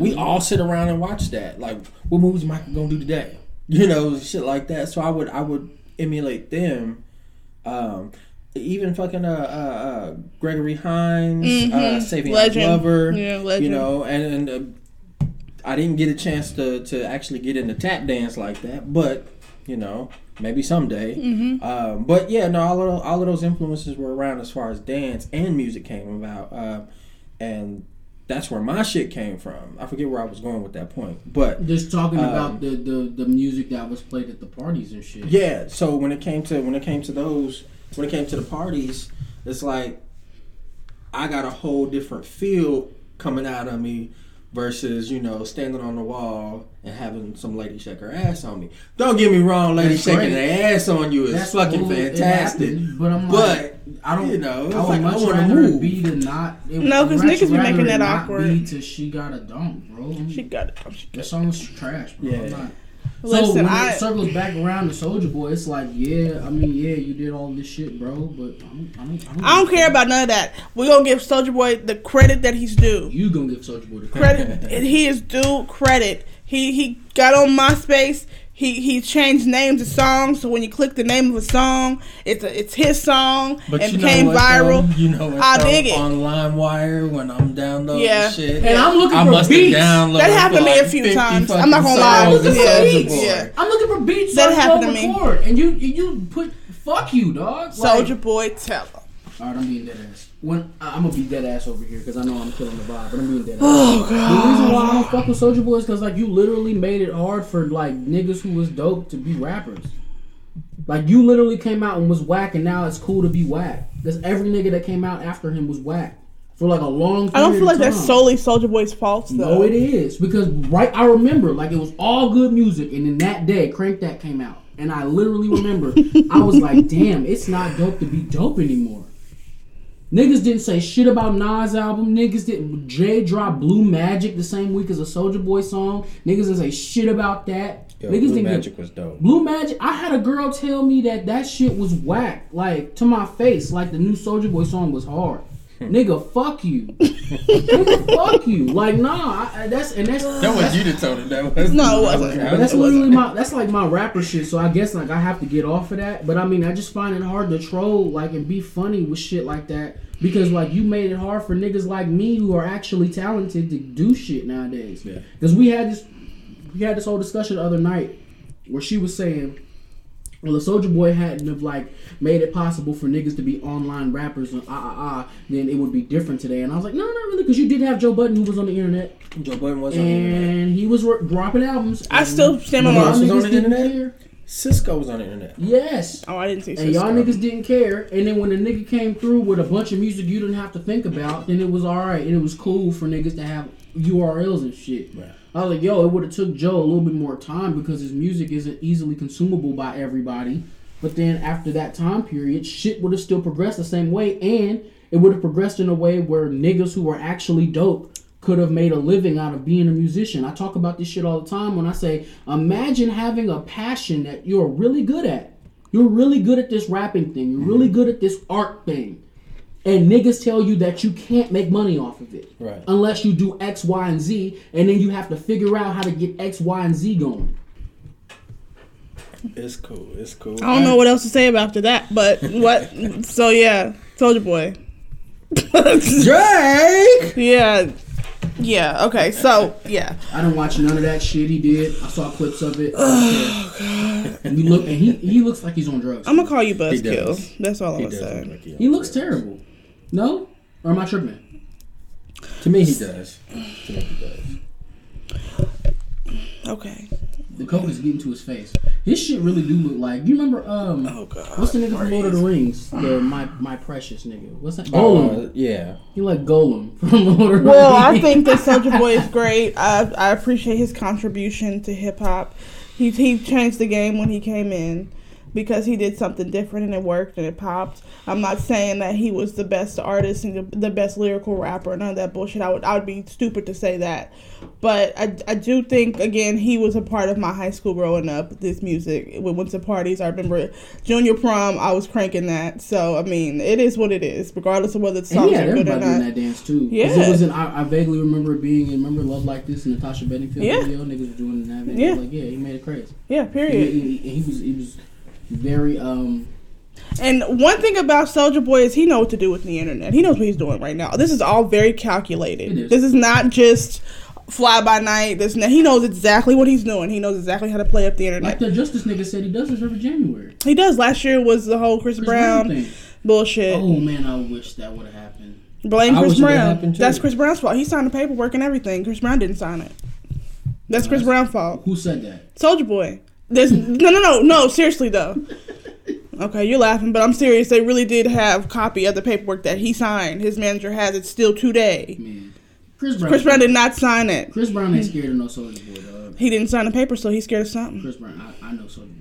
we all sit around and watch that. Like, what movies Michael gonna do today? You know, shit like that. So I would I would emulate them. Um, even fucking uh, uh, uh Gregory Hines, uh, Mhm. Savion Legend. Glover, Yeah, legend. you know, and, and uh, I didn't get a chance to to actually get into tap dance like that, but you know, maybe someday. Mm-hmm. Um, but yeah, no, all of all of those influences were around as far as dance and music came about, uh, and that's where my shit came from. I forget where I was going with that point, but Just talking Um, about the, the the music that was played at the parties and shit. yeah. So when it came to when it came to those when it came to the parties, it's like I got a whole different feel coming out of me versus you know standing on the wall and having some lady shake her ass on me. Don't get me wrong, lady That's shaking great. their ass on you is That's fucking cool, fantastic. happened, but I'm But, like, I don't. you know, it's I would like, much wanna rather move. it be to not. It, No, 'cause I'd niggas be making that awkward. Be to she got a dunk, bro. She got it. She got That it. song's trash, bro. Yeah. Listen, so when I- it circles back around to Soulja Boy, it's like, yeah, I mean, yeah, you did all this shit, bro, but I don't, I don't, I don't, I don't care about none of that. We're gonna give Soulja Boy the credit that he's due. You gonna give Soulja Boy the credit? Credit he is due credit. He he got on MySpace. He he changed names of songs, so when you click the name of a song, it's a, it's his song But and you became what, viral. Though? You know what? I dig it. On LimeWire when I'm downloading Yeah. shit. And I'm looking I for must beats. downloaded That happened to me a few times. I'm not gonna lie. songs of Yeah. Soulja Boy. Yeah. I'm looking for beats That that happened happened to me. and you you put fuck you, dog. Like- Soulja Boy, tell him. All right, I'm being dead ass. When I'm gonna be dead ass over here because I know I'm killing the vibe, but I'm being dead ass. Oh god. The reason why I don't fuck with Soulja Boy is because like you literally made it hard for like niggas who was dope to be rappers. Like you literally came out and was whack, and now it's cool to be whack. Because every nigga that came out after him was whack for like a long. Time. I don't feel like that's solely Soulja Boy's fault though. No, it is because right. I remember like it was all good music, and then that day, Crank That came out, and I literally remember I was like, "Damn, it's not dope to be dope anymore." Niggas didn't say shit about Nas album. Niggas didn't. Jay dropped Blue Magic the same week as a Soulja Boy song. Niggas didn't say shit about that. Yo, Niggas Blue didn't give- Magic was dope. Blue Magic. I had a girl tell me that that shit was whack, like to my face, like the new Soulja Boy song was hard. Nigga, fuck you. Nigga, fuck you. Like, nah, I, I- that's and that's That was you that told him that was. No, it wasn't. but that's literally my that's like my rapper shit. So I guess like I have to get off of that. But I mean, I just find it hard to troll like and be funny with shit like that because like you made it hard for niggas like me who are actually talented to do shit nowadays. Yeah. Because we had this we had this whole discussion the other night where she was saying. Well, the Soulja Boy hadn't have like made it possible for niggas to be online rappers and ah ah ah, then it would be different today. And I was like, no, not really, because you did have Joe Budden who was on the internet Joe Budden was on the internet. and he was re- dropping albums. I still stand on y'all my- was on niggas the internet? care. Cisco was on the internet. Yes. Oh, I didn't see. And y'all niggas didn't care. And then when the nigga came through with a bunch of music you didn't have to think about, then it was alright. And it was cool for niggas to have URLs and shit. Right. I was like, yo, it would have took Joe a little bit more time because his music isn't easily consumable by everybody. But then after that time period, shit would have still progressed the same way, and it would have progressed in a way where niggas who were actually dope could have made a living out of being a musician. I talk about this shit all the time when I say, imagine having a passion that you're really good at. You're really good at this rapping thing. You're really mm-hmm. good at this art thing. And niggas tell you that you can't make money off of it. Right. Unless you do X, Y, and Z, and then you have to figure out how to get X, Y, and Z going. It's cool. It's cool. I don't know what else to say after that, but what? so yeah, Soulja Boy. Drake. Yeah, yeah. Okay, so yeah, I didn't watch none of that shit he did. I saw clips of it. Oh god. And he look and he he looks like he's on drugs. I'm gonna call you Buzzkill. That's all I'm He gonna does look say. like he- he looks terrible. No? Or am I tripping? To me, he does. To me, he does. Okay. The coke is getting to his face. His shit really do look like you remember um Oh god. what's the nigga from Lord of the Rings? The my my precious nigga. What's that? Gollum. Uh, yeah. he like Gollum from Lord of the Well, I think that Soulja Boy is great. I I appreciate his contribution to hip hop. He he changed the game when he came in because he did something different and it worked and it popped. I'm not saying that he was the best artist and the, the best lyrical rapper. None of that bullshit. I would I would be stupid to say that. But I, I do think again he was a part of my high school growing up. This music we went to parties. I remember junior prom. I was cranking that. So I mean it is what it is, regardless of whether the And songs he had are good or not. that dance too. Yeah. it was in, I, I vaguely remember it being in remember Love Like This and Natasha Bedingfield Yeah. video. Niggas doing that video. Yeah. Like yeah, he made it crazy. Yeah. He, Period. he, he was he was very um And one thing about Soulja Boy is he knows what to do with the internet. He knows what he's doing right now. This is all very calculated. It is. This is not just fly by night. This he knows exactly what he's doing. He knows exactly how to play up the internet. like the Justice nigga said he does this every January. He does. Last year was the whole Chris, Chris Brown, thing. bullshit. Oh man, I wish that would have happened. Blame Chris wish it would've Brown. That's Chris Brown's fault. He signed the paperwork and everything. Chris Brown didn't sign it. That's Chris Brown's fault. Who said that? Soulja Boy. There's no, no, no, no. Seriously though. Okay, you're laughing, but I'm serious. They really did have copy of the paperwork that he signed. His manager has it still today. Man. Chris Brown. Chris Brown did not sign it. Chris Brown ain't scared of no Soulja Boy, dog. He didn't sign the paper, so he's scared of something. Chris Brown, I, I know Soldier.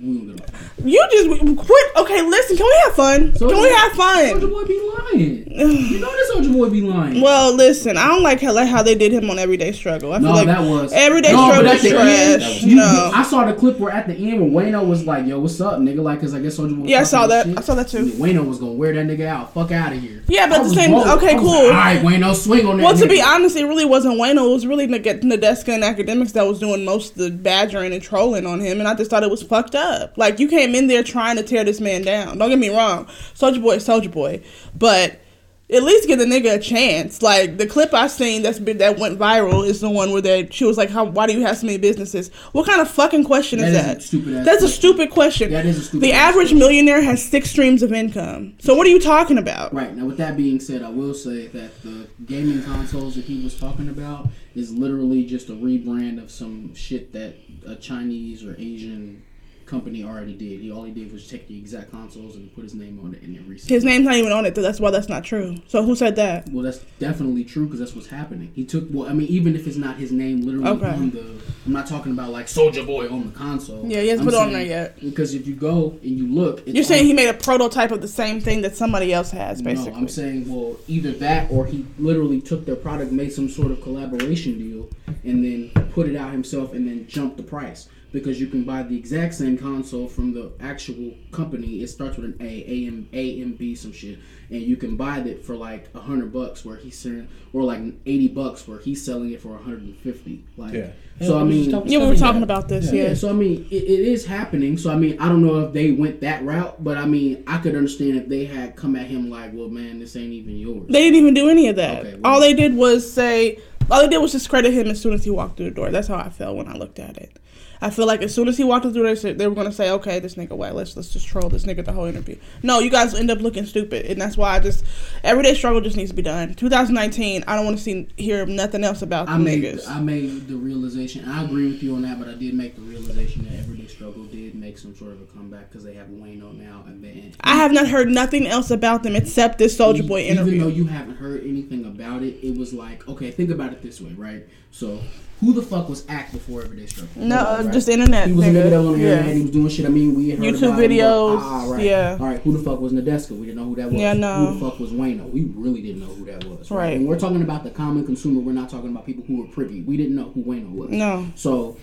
We gonna get off. You just quit. Okay, listen. Can we have fun? Can we have fun? Soldier? Boy be lying. you know that Soulja Boy be lying. Well, listen. I don't like how, like how they did him on Everyday Struggle. I feel no, like that was Everyday no, Struggle but is at the end, trash. you- no. I saw the clip where at the end where Wayno was like, "Yo, what's up, nigga?" Like, cause I guess Soulja Boy. Yeah, I saw that. shit. I saw that too. Wayno was gonna wear that nigga out. Fuck out of here. Yeah, but I the same- okay, cool. Like, All right, Wayno, swing on that. Well, to be honest, it really wasn't Wayno. It was really Nadeska and Akademiks that was doing most of the badgering and trolling on him, and I just thought it was fucked up. Like you came in there trying to tear this man down. Don't get me wrong, Soulja Boy, is Soulja Boy, but at least give the nigga a chance. Like the clip I seen that's been that went viral is the one where they she was like, "How? Why do you have so many businesses? What kind of fucking question That is is that? stupid-ass That's a stupid question. That is a stupid The average question. millionaire has six streams of income. So what are you talking about? Right now, with that being said, I will say that the gaming consoles that he was talking about is literally just a rebrand of some shit that a Chinese or Asian company already did. He all he did was take the exact consoles and put his name on it and then resell. His name's not even on it. That's why that's not true. So who said that? Well, that's definitely true because that's what's happening. He took. Well, I mean, even if it's not his name literally Okay. on the, I'm not talking about like Soulja Boy on the console. Yeah, he hasn't I'm put it on there yet. Because if you go and you look, it's You're saying on- he made a prototype of the same thing that somebody else has, basically. No, I'm saying, well, either that or he literally took their product, made some sort of collaboration deal, and then put it out himself and then jumped the price. Because you can buy the exact same console from the actual company. It starts with an A, A M A M B, some shit, and you can buy it for like a hundred bucks, where he's selling, or like eighty bucks, where he's selling it for a hundred and fifty. Like, Yeah. so I mean, yeah, we were talking about this. yeah. Yeah. so I mean, it, it is happening. So I mean, I don't know if they went that route, but I mean, I could understand if they had come at him like, "Well, man, this ain't even yours." They didn't even do any of that. Okay, well- all they did was say, all they did was discredit him as soon as he walked through the door. That's how I felt when I looked at it. I feel like as soon as he walked through the door, they, were going to say, okay, this nigga white. Let's let's just troll this nigga the whole interview. No, you guys end up looking stupid, and that's why I just everyday struggle just needs to be done. 2019, I don't want to see hear nothing else about I made niggas. I made the realization. I agree with you on that, but I did make the realization that Everyday Struggle did make some sort of a comeback because they have Wayno now, and then I have not heard nothing else about them except this Soulja Boy interview. Even though you haven't heard anything about it, it was like, okay, think about it this way, right? So, who the fuck was Ack before Everyday Struggle? No, uh, Right? just internet. He was a nigga. nigga that was on the Yeah. internet. He was doing shit. I mean, we had heard YouTube about him, videos, Ah, right. yeah. All right. Who the fuck was Nadeska? We didn't know who that was. Yeah, no. Who the fuck was Wayno? We really didn't know who that was. Right. And we're talking about the common consumer, we're not talking about people who were privy. We didn't know who Wayno was. No. So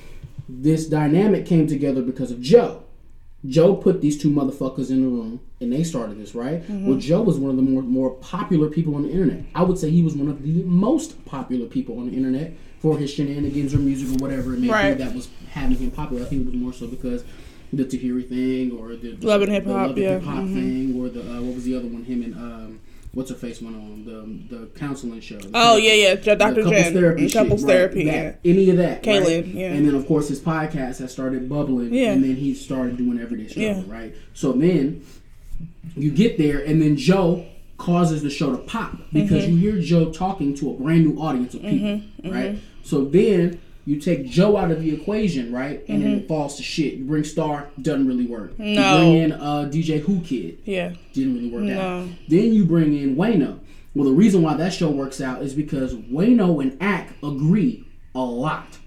this dynamic came together because of Joe. Joe put these two motherfuckers in the room and they started this, right? Mm-hmm. Well, Joe was one of the more, more popular people on the internet. I would say he was one of the most popular people on the internet for his shenanigans or music or whatever it may Right. be that was having him popular. I think it was more so because the Tahiry thing or the Love and the Hip Hop, Love and yeah, Hip Hop mhm. thing or the uh, what was the other one? Him and um, what's her face went on the the counseling show. Oh yeah, yeah, Dr. The couples Jen, therapy, shit, couples right, therapy. that- Yeah. any of that, Kaylin, right? yeah. and then of course his podcast has started bubbling, Yeah. and then he started doing everyday struggle, Yeah. right? So then you get there, and then Joe causes the show to pop because Mm-hmm. you hear Joe talking to a brand new audience of people, right? So then you take Joe out of the equation, right, and then it falls to shit. You bring Star, doesn't really work. Mm-hmm. No. You bring in uh, DJ Whoo Kid, Yeah. didn't really work out. Then you bring in Wayno. Well, the reason why that show works out is because Wayno and Ack agree a lot.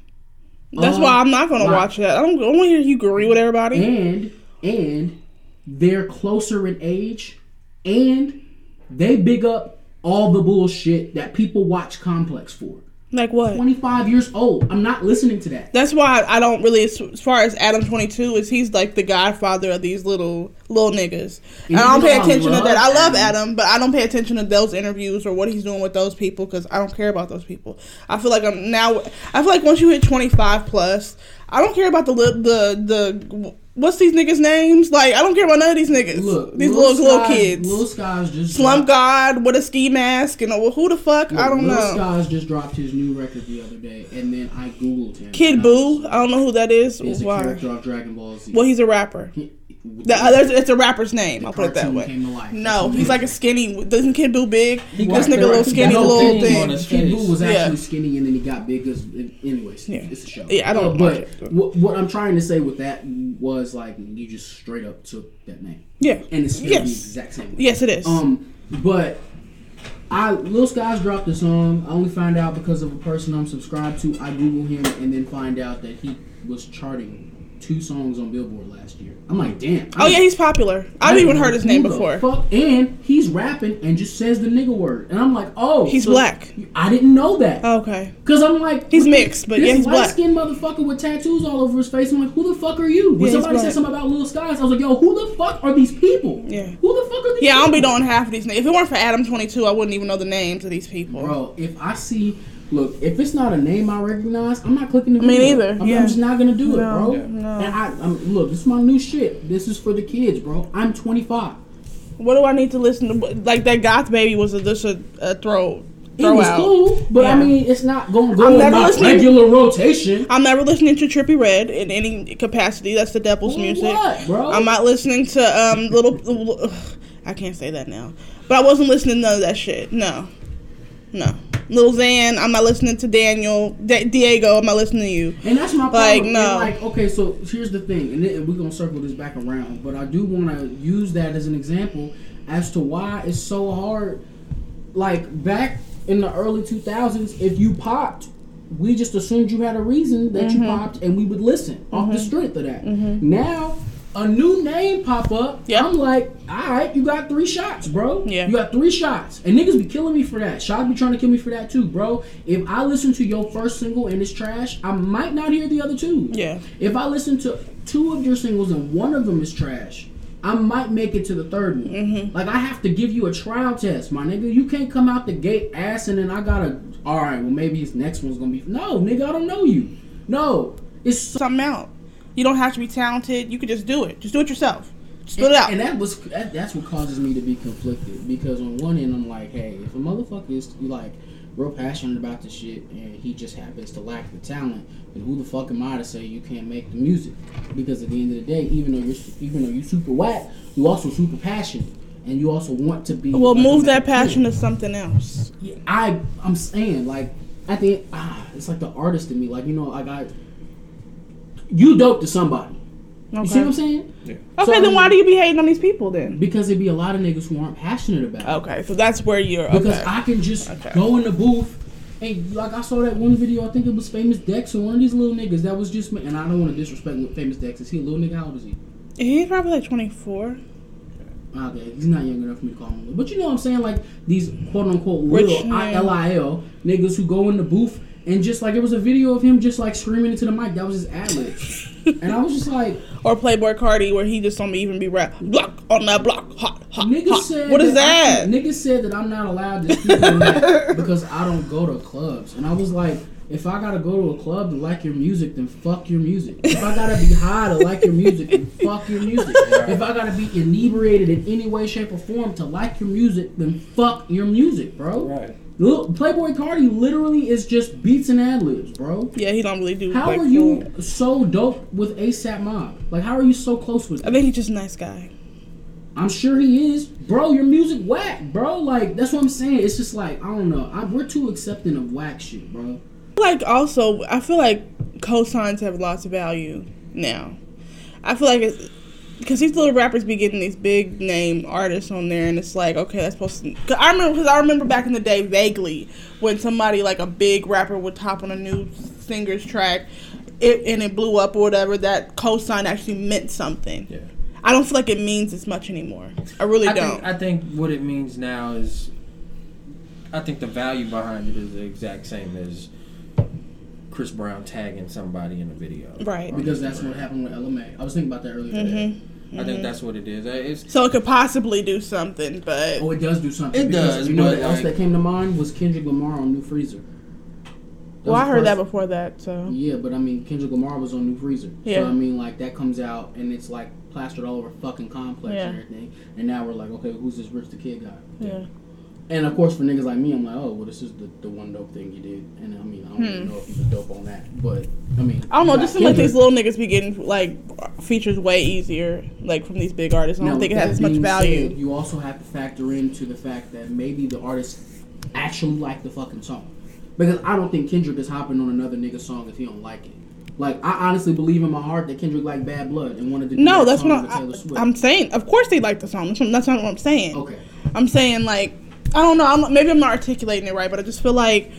That's A why I'm not gonna lot. watch that. I don't, I don't want to hear you agree with everybody. And and they're closer in age, and they big up all the bullshit that people watch Complex for. Like what? 25 years old. I'm not listening to that. That's why I don't really, as far as Adam Twenty Two is, he's like the godfather of these little little niggas. And I don't pay attention to that. I love Adam. Adam, but I don't pay attention to those interviews or what he's doing with those people because I don't care about those people. I feel like I'm now. I feel like once you hit twenty five plus, I don't care about the the the what's these niggas names. Like I don't care about none of these niggas. Look, these little little kids. Lil Skies just Slump God with a ski mask and uh, who the fuck? I don't know. Lil know. Skies just dropped his new record the other day, and then I googled him. Kid and I Boo. was- I don't know who that is. He's a Why? character off Dragon Ball Z. Well, he's a rapper. He- The, uh, it's a rapper's name. The I'll put it that way. came to life. No, he's like a skinny. Doesn't Kid Buu big? He this nigga the- little skinny got little thing thing. Kid Buu face. was Yeah. actually skinny, and then he got big. As, anyways, Yeah. it's a show. Yeah, I don't Uh, but what, what I'm trying to say with that was like you just straight up took that name, Yeah. and it's still Yes. the exact same. way. Yes, it is. Um, but I Lil Skies dropped the song. I only find out because of a person I'm subscribed to. I Google him and then find out that he was charting two songs on Billboard last year. I'm like, damn. Oh yeah, he's popular. I've even heard his name before. Fuck, and he's rapping and just says the nigga word, and I'm like, oh, He's so- black. I didn't know that. Oh, okay. Cause I'm like, He's mixed, but this yeah, he's black. skinned motherfucker with tattoos all over his face. I'm like, who the fuck are you? When Yeah, somebody said something about Lil Skies, I was like, yo, who the fuck are these people? Yeah. Who the fuck are these? Yeah, I don't be knowing half of these names. If it weren't for Adam Twenty Two, I wouldn't even know the names of these people. Bro, if I see, look, if it's not a name I recognize, I'm not clicking the Me video. neither, I'm, yeah. I'm just not gonna do it, bro. no. And I, I'm, look, this is my new shit. This is for the kids, bro. I'm 25. What do I need to listen to? Like that Goth Baby was a, just a, a throw It was out. cool, but I mean, it's not gonna go I'm in never listening- regular rotation. I'm never listening to Trippie Redd in any capacity. That's the devil's music. what, bro? I'm not listening to um little. I can't say that now, but I wasn't listening to none of that shit. No, no. Lil Xan, I'm not listening to Daniel. Da- Diego, I'm not listening to you. And that's my Like, problem. no. And, like, okay, so here's the thing, and we're gonna circle this back around, but I do want to use that as an example as to why it's so hard. Like back in the early 2000s, if you popped, we just assumed you had a reason that Mm-hmm. you popped, and we would listen off the strength of that. Now. A new name pop up. Yeah. I'm like, all right, you got three shots, bro. Yeah. You got three shots. And niggas be killing me for that. Shots be trying to kill me for that too, bro. If I listen to your first single and it's trash, I might not hear the other two. Yeah. If I listen to two of your singles and one of them is trash, I might make it to the third one. Mm-hmm. Like I have to give you a trial test, my nigga. You can't come out the gate ass and then I gotta. All right, well maybe his next one's gonna be. No, nigga, I don't know you. No, it's Something out. You don't have to be talented. You could just do it. Just do it yourself. Just it out. And that was that, that's what causes me to be conflicted because on one end I'm like, hey, if a motherfucker is like real passionate about the shit and he just happens to lack the talent, then who the fuck am I to say you can't make the music? Because at the end of the day, even though you're even though you're super whack, you also super passionate. And you also want to be Well, move that kid. passion to something else. Yeah, I I'm saying like I think ah, it's like the artist in me. Like you know, like I you dope to somebody. You see what I'm saying? Okay, So, then why do you be hating on these people then? Because it'd be a lot of niggas who aren't passionate about it. Okay, so that's where you're. Because Okay. I can just Okay. go in the booth and like I saw that one video. I think it was Famous Dex or one of these little niggas that was just. And I don't want to disrespect Famous Dex. Is he a little nigga? How old is he? He's probably like 24. Ah, okay, he's not young enough for me to call him. But you know what I'm saying? Like these quote unquote Rich little man. I L I L niggas who go in the booth and just like it was a video of him just like screaming into the mic. That was his ad lib, and I was just like, Or Playboi Carti, where he just don't even be rap. Block on that block. Hot, hot, Niggas hot. said What is I that? can't- niggas said that I'm not allowed to speak on that because I don't go to clubs, and I was like, if I gotta go to a club to like your music, then fuck your music. If I gotta be high to like your music, then fuck your music. If I gotta be inebriated in any way, shape, or form to like your music, then fuck your music, bro. Right. Playboi Carti literally is just beats and ad libs, bro. Yeah, he don't really do. How like, are you full- so dope with ASAP Mob? Like, how are you so close with? I think he's just a nice guy. I'm sure he is, bro. Your music whack, bro. Like that's what I'm saying. It's just like I don't know. I, we're too accepting of whack shit, bro. Like also, I feel like cosigns have lots of value now. I feel like it's because these little rappers be getting these big name artists on there, and it's like, okay, that's supposed to. Cause I remember, because I remember back in the day, vaguely, when somebody like a big rapper would top on a new singer's track, it and it blew up or whatever. That cosign actually meant something. Yeah. I don't feel like it means as much anymore. I really I don't. think, I think what it means now is, I think the value behind it is the exact same as Chris Brown tagging somebody in a video. Right. Because that's what happened with LMA. I was thinking about that earlier. today. I think that's what it is. Uh, It's so it could possibly do something, but Oh, it does do something. It because does, You know but, what else that came to mind was Kendrick Lamar on New Freezer. That well, I the heard that before that. So Yeah, but I mean Kendrick Lamar was on New Freezer. Yeah. So I mean like that comes out and it's like plastered all over fucking complex Yeah. and everything. And now we're like, okay, who's this Rich the Kid guy? yeah. And of course, for niggas like me, I'm like, oh, well, this is the, the one dope thing you did. And I mean, I don't even know if he was dope on that, but I mean, Hmm. I don't know. Just seems like these little niggas be getting like features way easier, like from these big artists. I don't Now, think it has as much value. said, you also have to factor into the fact that maybe the artist actually like the fucking song, because I don't think Kendrick is hopping on another nigga song if he don't like it. Like I honestly believe in my heart that Kendrick liked Bad Blood and wanted to. Do no, that that's what I, Taylor Swift. I'm saying. Of course, they like the song. That's, that's not what I'm saying. okay. I'm saying like I don't know. I'm, maybe I'm not articulating it right, but I just feel like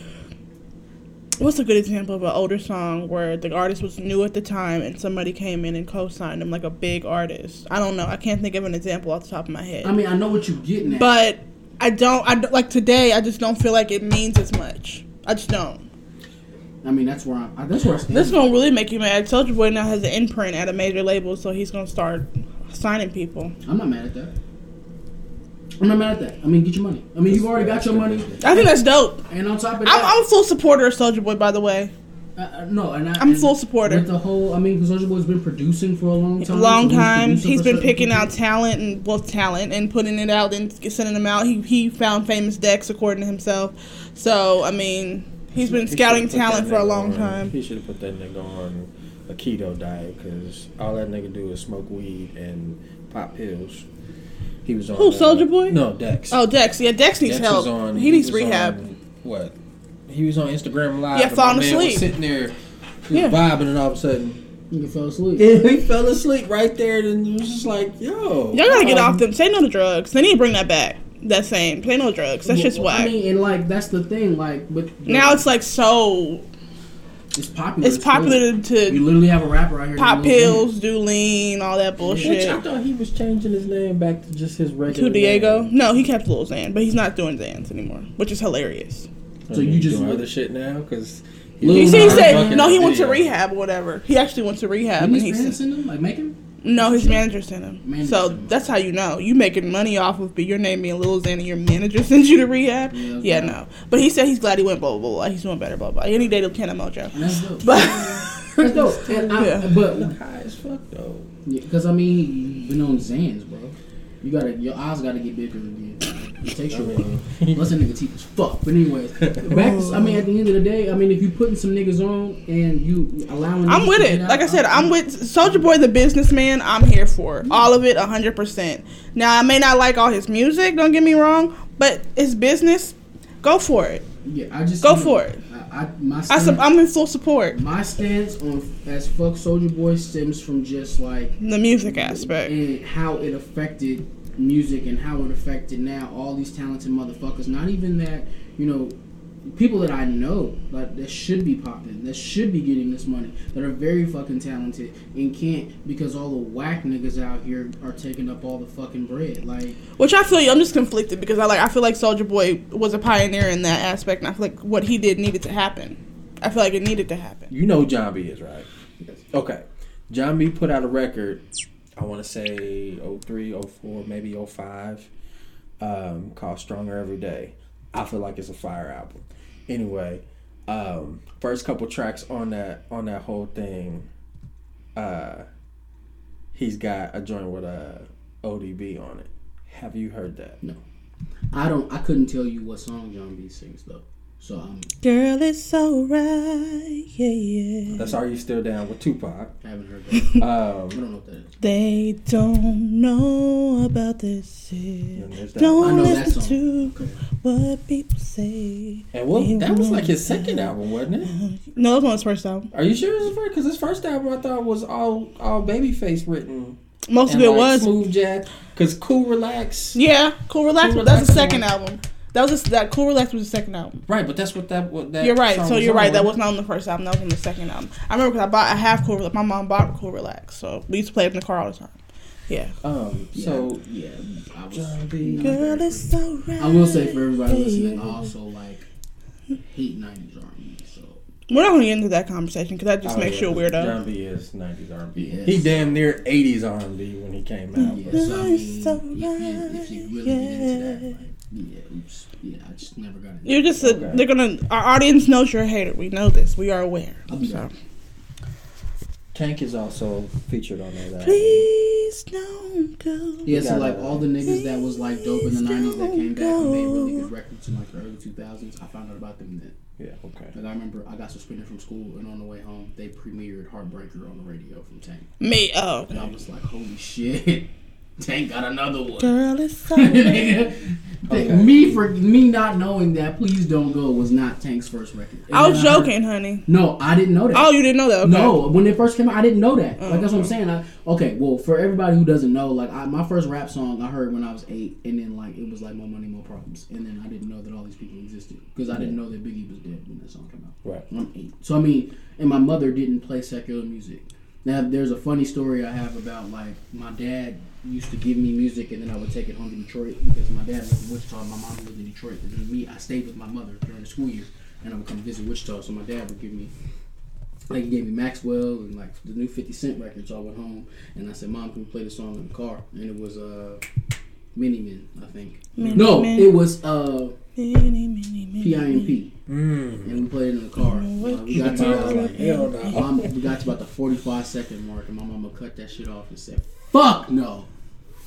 what's a good example of an older song where the artist was new at the time and somebody came in and co-signed him like a big artist. I don't know. I can't think of an example off the top of my head. I mean, I know what you're getting at. but I don't. I don't- like today. I just don't feel like it means as much. I just don't. I mean, that's where I'm. I- That's where I stand. This gonna really make you mad. Soulja Boy now has an imprint at a major label, so he's gonna start signing people. I'm not mad at that. I'm not mad at that. I mean, get your money. I mean, you've already got your money, I think that's dope. and on top of I'm, that, I'm a full supporter of Soulja Boy, by the way. Uh, uh, no, and I, I'm and full supporter. With the whole, I mean, Soulja Boy's been producing for a long A time. long so time. producing He's for been picking people. out talent and well talent and putting it out and sending them out. He he found Famous Dex according to himself. So I mean, he's been He scouting should've put that talent for a long on- time. He should have put that nigga on a keto diet because all that nigga do is smoke weed and pop pills. He was on. Who, Soulja Boy? No, Dex. Oh, Dex. Yeah, Dex needs Dex help. was on- he needs was rehab. on, what? He was on Instagram Live. Yeah, and falling my man was asleep. sitting there, he Yeah. was vibing, and all of a sudden, He fell asleep. he fell asleep right there. And it was just like, yo, Y'all gotta get um, off them. Say no to drugs. They need to bring that back. That same. Say no drugs. That's just Well, whack. I mean, and like that's the thing. Like, but now it's like so. It's popular. It's popular cool. to You literally have a rapper out here. pop pills, do lean, all that Which bullshit. I thought he was changing his name back to just his regular. To Diego? name. No, he kept Lil Xan, but he's not doing Xans anymore, which is hilarious. So you just- doing other shit now because Lil You see, he said no. He went to rehab or whatever. He actually went to rehab, Didn't and his he send him? Like, make him? No. His manager sent him. Manager so sent him. that's how you know you making money off of but your name being Lil Xan and your manager sends you to rehab. Yeah, Yeah, no. But he said he's glad he went blah blah blah. He's doing better blah blah. And he dated Kenna Mojo. And that's dope. But that's dope. And I, Yeah. But high as fuck though. because I mean, you've been on Xans, bro. You gotta your eyes gotta get bigger again. It takes you a while. Unless that nigga teeth is fuck. But anyways, back. To, I mean, at the end of the day, I mean, if you putting some niggas on and you allowing, I'm with to it. get Like I said, I'm with Soulja Boy, the businessman. I'm here for it. all of it, hundred percent. Now I may not like all his music. Don't get me wrong, but it's business. Go for it. Yeah, I just Go you for it. I, I my I stance, sup- I'm in full support. my stance on as fuck Soulja Boy stems from just like The music aspect. and how it affected music and how it affected now all these talented motherfuckers. Not even that, you know, people that I know like that should be popping, that should be getting this money, that are very fucking talented and can't because all the whack niggas out here are taking up all the fucking bread. Like Which I feel you. I'm just conflicted because I like. I feel like Soulja Boy was a pioneer in that aspect, and I feel like what he did needed to happen. I feel like it needed to happen. You know Jon B is right. Okay. Jon B put out a record, I want to say 03, 04, maybe 05, um, called Stronger Every Day. I feel like it's a fire album. Anyway, um, first couple tracks on that on that whole thing, uh, he's got a joint with a ODB on it. Have you heard that? no, I don't. I couldn't tell you what song Jon B sings though. So I'm Girl, it's alright. Yeah, yeah. That's Are You Still Down with Tupac. I haven't heard that. I Um, don't know what that is. They don't know about this. and there's that. I Don't know that listen song. to Okay. what people say. And well, that was like his second album, wasn't it? No, that was on his first album. Are you sure it was his first? Because his first album I thought was all all babyface written. Most of and, it like, was. smooth jazz. Because Cool Relax. Yeah, Cool Relax. Cool that was the Relax second was- album. That was just, that Cool Relax was the second album. Right, but that's what that what that. You're right. song So was you're on, right. That was wasn't on the first album. That was on the second album. I remember because I bought I have Cool. Relax. My mom bought Cool Relax, so we used to play it in the car all the time. Yeah. it? Um. So yeah, I was. Jon B. Girl, it's alright. I will say for everybody listening, I also like hate '90s R&B. So We're not going to get into that conversation because that just Oh, makes yeah, you a weirdo. Jon B is '90s R&B. Yes. He damn near '80s R&B when he came out. yeah, so I mean, It's if you, if you really get into that, like, yeah, oops, yeah, I just never got it. You're just a, Okay. they're gonna. Our audience knows you're a hater. We know this. We are aware. I'll So. back. Tank is also featured on all that. album. Please don't go. Yeah, so like all the niggas that was like dope in the '90s that came back and made really good records in like the early 2000s, I found out about them then. Yeah. Okay. Like I remember I got suspended from school and on the way home they premiered Heartbreaker on the radio from Tank. Me. Oh. And I was like, holy shit. Tank got another one. Girl, it's so Okay. Me for me not knowing that "Please Don't Go" was not Tank's first record. And I was then heard- joking, honey. no, I didn't know that. Oh, you didn't know that? Okay. No, when it first came out, I didn't know that. Oh, like that's what I'm mm-hmm. saying. I, okay, well, for everybody who doesn't know, like I, my first rap song I heard when I was eight, and then like it was like "More Money, More Problems," and then I didn't know that all these people existed because I didn't know that Biggie was dead when that song came out. Right. I'm eight, so I mean, and my mother didn't play secular music. Now, there's a funny story I have about like my dad used to give me music, and then I would take it home to Detroit because my dad lived in Wichita, and my mom lived in Detroit. And then me, I stayed with my mother during the school year, and I would come visit Wichita. So my dad would give me like he gave me Maxwell and like the new Fifty Cent records. So I went home and I said, "Mom, can we play the song in the car?" And it was uh, Many Men, I think. Mini no, it was uh, PIMP, Mm. and we played it in the car. Uh, we got to Mom about, like, hell no. mom, we got to about the forty-five second mark, and my mama cut that shit off and said, "Fuck no."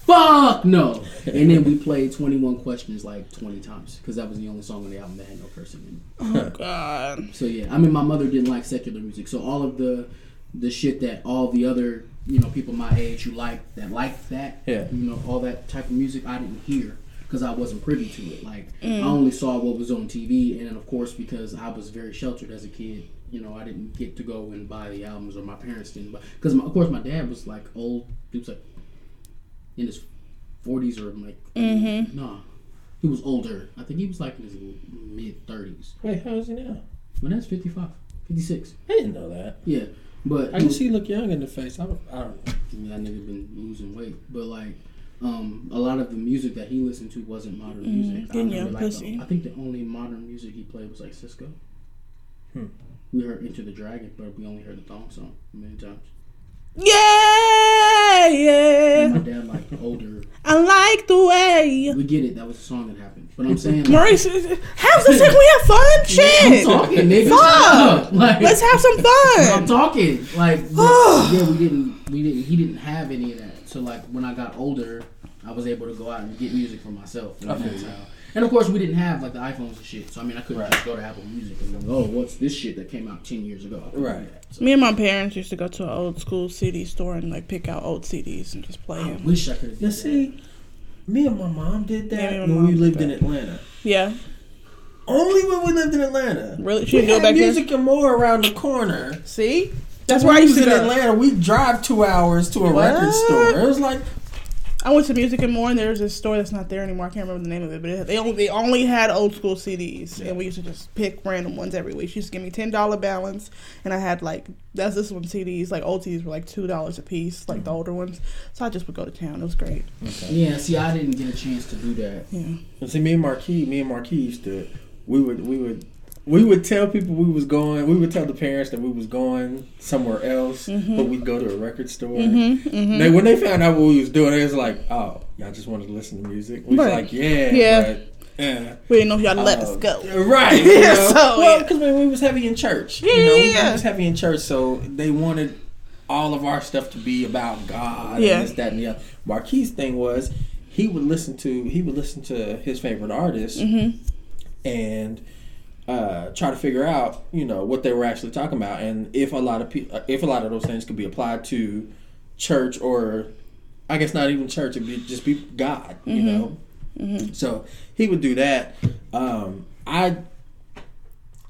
Fuck no! And then we played 21 Questions like 20 times because that was the only song on the album that had no cursing in it. Oh God. So yeah, I mean, my mother didn't like secular music, so all of the the shit that all the other you know people my age who like that like that, Yeah. you know, all that type of music, I didn't hear because I wasn't privy to it. Like I only saw what was on TV, and then of course because I was very sheltered as a kid. You know, I didn't get to go and buy the albums, or my parents didn't. But because of course, my dad was like old. He was like in his forties or like Mm-hmm. nah, he was older. I think he was like in his mid thirties. Wait, how is he now? But that's 55, 56. I didn't know that. Yeah, but I can see you look young in the face. I don't, I don't know. I mean, that nigga been losing weight, but like, um, a lot of the music that he listened to wasn't modern music. I, remember, like, pussy. the, I think the only modern music he played was like Sisqo. Hmm. We heard Into the Dragon, but we only heard the thong song many times. Yeah, yeah. My dad liked older. I like the way. We get it. That was a song that happened. But I'm saying, like, Maurice, how's this like we have fun? Shit, I'm talking, nigga. Fuck. Shut. Like, Let's have some fun. I'm talking like yeah, we didn't we didn't he didn't have any of that. So like when I got older, I was able to go out and get music for myself. And, that's how. And of course we didn't have like the iPhones and shit. So I mean I couldn't Right. just go to Apple Music and go, oh, what's this shit that came out ten years ago? I couldn't do Right. that. So Me and my parents used to go to an old school CD store and like pick out old CDs and just play I them. wish I could have. Now see, me and my mom did that me and when we lived in Atlanta. Yeah, Only when we lived in Atlanta. really. She We didn't do it had back music and more around the corner. See, that's why I we used to in go. Atlanta. We drive two hours to a record store. It was like I went to Music and More, and there's this store that's not there anymore. I can't remember the name of it, but it, they only they only had old school CDs, and we used to just pick random ones every week. She used to give me ten dollar balance, and I had like that's this one CDs. Like old CDs were like two dollars a piece, like the mm-hmm. older ones. So I just would go to town. It was great. Yeah, see, I didn't get a chance to do that. Yeah. And see, me and Marquis, me and Marquis used to, we would, we would, we would tell people we was going. We would tell the parents that we was going somewhere else, but we'd go to a record store. Mm-hmm. They, when they found out what we was doing, it was like, "Oh, y'all just wanted to listen to music." We was like, "Yeah, Yeah. but, eh." We didn't know if y'all let Uh, us go. Right. You know? So, well, yeah. because we was heavy in church. Yeah, you know, we yeah. was heavy in church, so they wanted all of our stuff to be about God Yeah. and this, that, and the other. Marquis' thing was he would listen to he would listen to his favorite artists Mm-hmm. and uh, try to figure out you know what they were actually talking about. And if a lot of people uh, if a lot of those things could be applied to church or I guess not even church it'd be just be God you mm-hmm. know? Mm-hmm. So he would do that. Um, I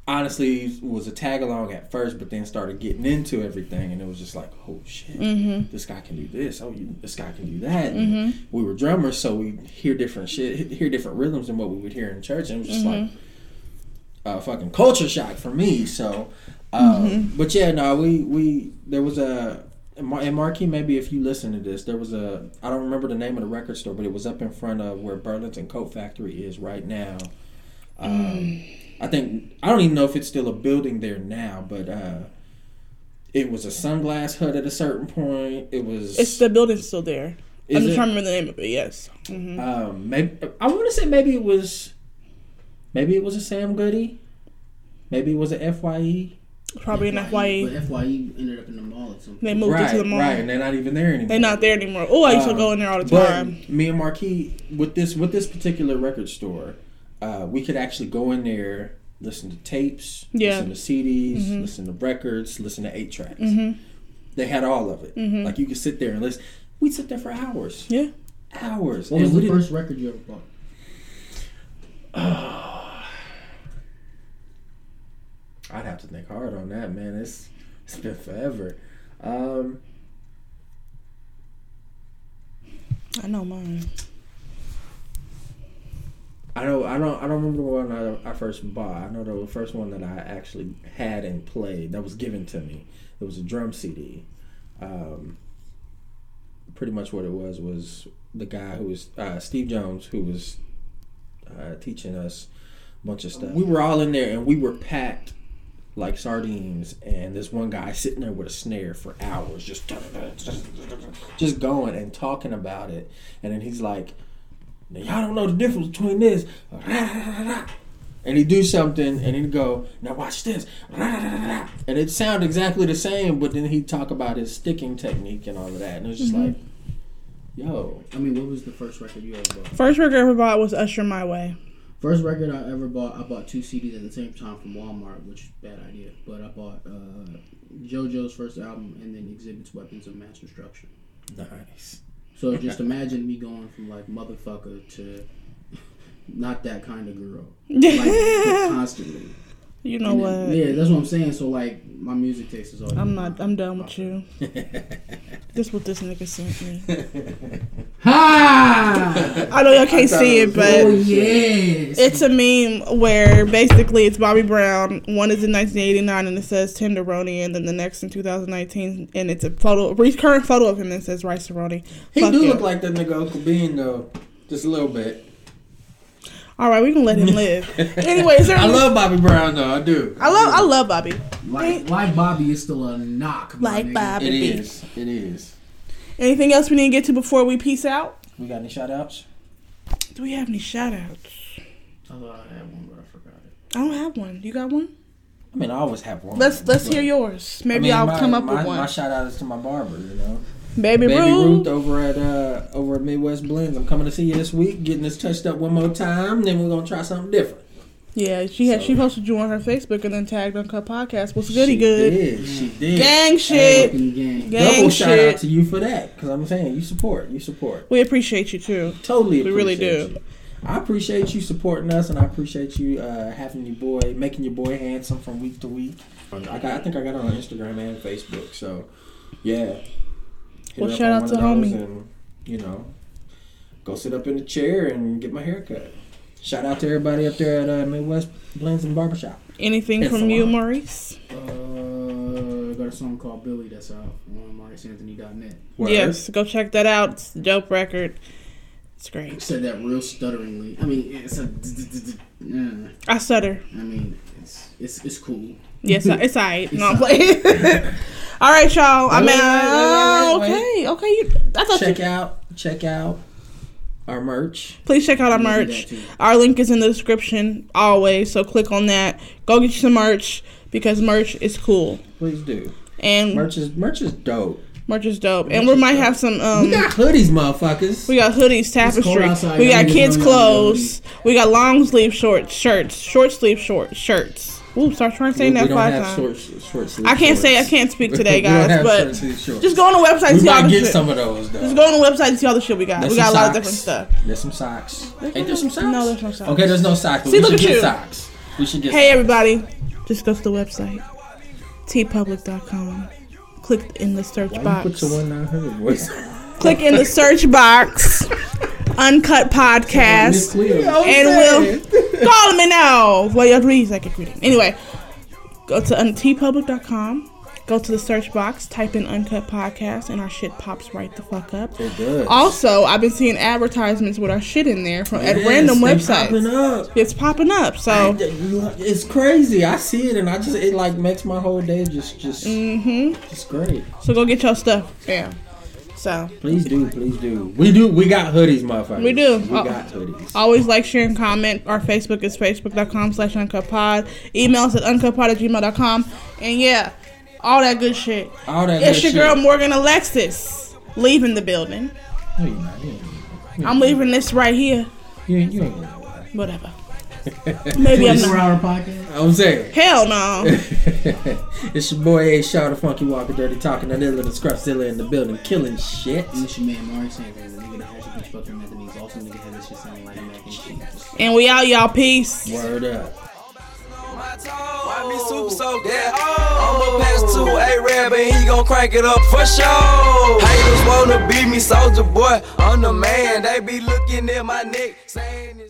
honestly was a tag along at first but then started getting into everything and it was just like oh shit. Mm-hmm. This guy can do this. Oh you, this guy can do that. And we were drummers so we hear different shit hear different rhythms than what we would hear in church. And it was just like a fucking culture shock for me. So, um, but yeah, no, we we there was a and Mar- Marquis. Maybe if you listen to this, there was a I don't remember the name of the record store, but it was up in front of where Burlington Coat Factory is right now. Um, I think I don't even know if it's still a building there now, but uh, it was a sunglass hut at a certain point. It was It's the building's still there. Is I'm just it? trying to remember the name of it. Yes. hmm um, maybe I want to say maybe it was maybe it was a Sam Goody, maybe it was a FYE. Probably an FYE. But FYE ended up in the mall at some They moved right, it to the mall. right, and they're not even there anymore. They're not there anymore. Oh, I used to Um, go in there all the But time. me and Marquis with this with this particular record store, uh, we could actually go in there, listen to tapes, Yeah. listen to CDs, Mhm. listen to records, listen to eight tracks. Mhm. They had all of it. Mhm. Like you could sit there and listen. We'd sit there for hours. Yeah. hours. What was And we the first record you ever bought? I'd have to think hard on that, man. It's it's been forever. Um, I know mine. I know I don't I don't remember the one I, I first bought. I know the first one that I actually had and played that was given to me. It was a drum CD. Um, pretty much what it was was the guy who was uh, Steve Jones who was uh, teaching us a bunch of stuff. We were all in there and we were packed like sardines. And this one guy sitting there with a snare for hours, just just going and talking about it. And then he's like, y'all don't know the difference between this. And he'd do something and he'd go, now watch this. And it sound exactly the same, but then he'd talk about his sticking technique and all of that. And it was just mm-hmm. like, yo. I mean, what was the first record you ever bought? First record I ever bought was Usher My Way. First record I ever bought, I bought two CDs at the same time from Walmart, which is a bad idea. But I bought uh, JoJo's first album and then Xzibit's Weapons of Mass Destruction. Nice. So just imagine me going from like motherfucker to not that kind of girl, like constantly. You know And what? yeah, that's what I'm saying. So like my music taste is all. I'm not. I'm done with you. this what this nigga sent me. Ha! I know y'all can't see it, oh but yes. it's a meme where basically it's Bobby Brown. One is in 1989 and it says Tenderoni, and then the next in 2019 and it's a photo, a current photo of him that says Rice Roni. He Fuck do yeah. look like that nigga Uncle Bean though, just a little bit. All right, we can let him live. anyway, is there? I love Bobby Brown though. I do. I love. I love Bobby. like, like Bobby is still a knock. my Like nigga. Bobby. It is. It is. Anything else we need to get to before we peace out? We got any shout outs? Do we have any shout outs? I thought I had one, but I forgot it. I don't have one. You got one? I mean, I always have one. Let's let's hear yours. I Maybe mean, I'll my- come up my, with one. My shout out is to my barber, you know. Baby, Baby Ruth. Ruth over at uh over at Midwest Blends. I'm coming to see you this week, getting this touched up one more time. Then we're gonna try something different. Yeah, she had So- she posted you on her Facebook and then tagged on Uncut Podcast. What's goody good? Did. She did. Gang shit. Fucking gang. Gang Double shout shit. out to you for that, because I'm saying you support, you support. We appreciate you too. Totally, We really do. you. I appreciate you supporting us, and I appreciate you uh, having your boy, making your boy handsome from week to week. I got, I think I got it on Instagram and Facebook. So, yeah. Hit Well, shout out to homie. And, you know, go sit up in the chair and get my hair cut. Shout out to everybody up there at uh, Midwest Blends and Barbershop. Anything It's from you. Maurice? Uh, I got a song called Billy that's out on MauriceAnthony.net. Yes, go check that out. It's a dope record. It's I great. said that real stutteringly. I mean, it's a. Yeah. I stutter. I mean, it's it's it's cool. Yes, I- it's all right. No, I'm playing. all right, y'all. I'm Wait, wait, out. wait, wait, Okay, okay. You, I thought Check you. out, check out our merch. Please check out our You can do merch. Our link is in the description always. So click on that. Go get you some merch because merch is cool Please do. and merch, Merch is merch is dope. Merch is dope. And we might dope. have some. Um, we got hoodies, motherfuckers. We got hoodies, cold tapestry. outside, We got kids' don't have no clothes. We got long sleeve short shirts, short sleeve short shirts. Ooh, start trying to say that five times. short, short I can't say I can't speak today, guys. but shorts. just go on the website and we see all the get shit. some of those though. Just go on the website and see all the shit we got. There's we got a lot of different stuff. There's some socks. There's Ain't there some socks? No, there's no socks. Okay, there's no socks. See, we look should at get you. socks. We should get. Hey socks. everybody, just go to the website, teepublic.com. Click in the search Why you box. put your one nine hundred voice? Click in the search box, Uncut Miss Podcast, Cleo. and we'll call me now. Well, your reads I can read it. Anyway, go to un- teepublic.com. Go to the search box, type in Uncut Podcast, and our shit pops right the fuck up. It does. Also, I've been seeing advertisements with our shit in there from at Yes, random they websites. popping up. It's popping up. So, It's crazy. I see it, and I just it like makes my whole day just just mm-hmm. just great. so go get your stuff. Yeah. So, Please do, please do. We do. We got hoodies, motherfuckers. We do. We Oh. got hoodies. always like, share, and comment. Our Facebook is facebook.com slash uncutpod. Email us at uncutpod at gmail.com. And yeah, all that good shit. All that. It's your girl. Morgan Alexis leaving the building. No, you're not. You ain't, I'm leaving this right here. you ain't, you ain't gonna know that. Whatever. Maybe I'm Twenty-four not. hour podcast. I'm saying. Hell no. it's your boy A Shaw, the Funky Walker, Dirty Talking, that little Scruffzilla in the building, killing shit. And it's your man Maurice Anthony, the nigga that has to get fucking mad at me. Boss nigga had this shit sounding like mac and cheese. And we out, y'all. Peace. Word up. Why me super so that I'ma pass to A-Rab but he gon' crank it up for sure. Haters wanna beat me, Soulja Boy. I'm the man. They be looking at my neck, saying.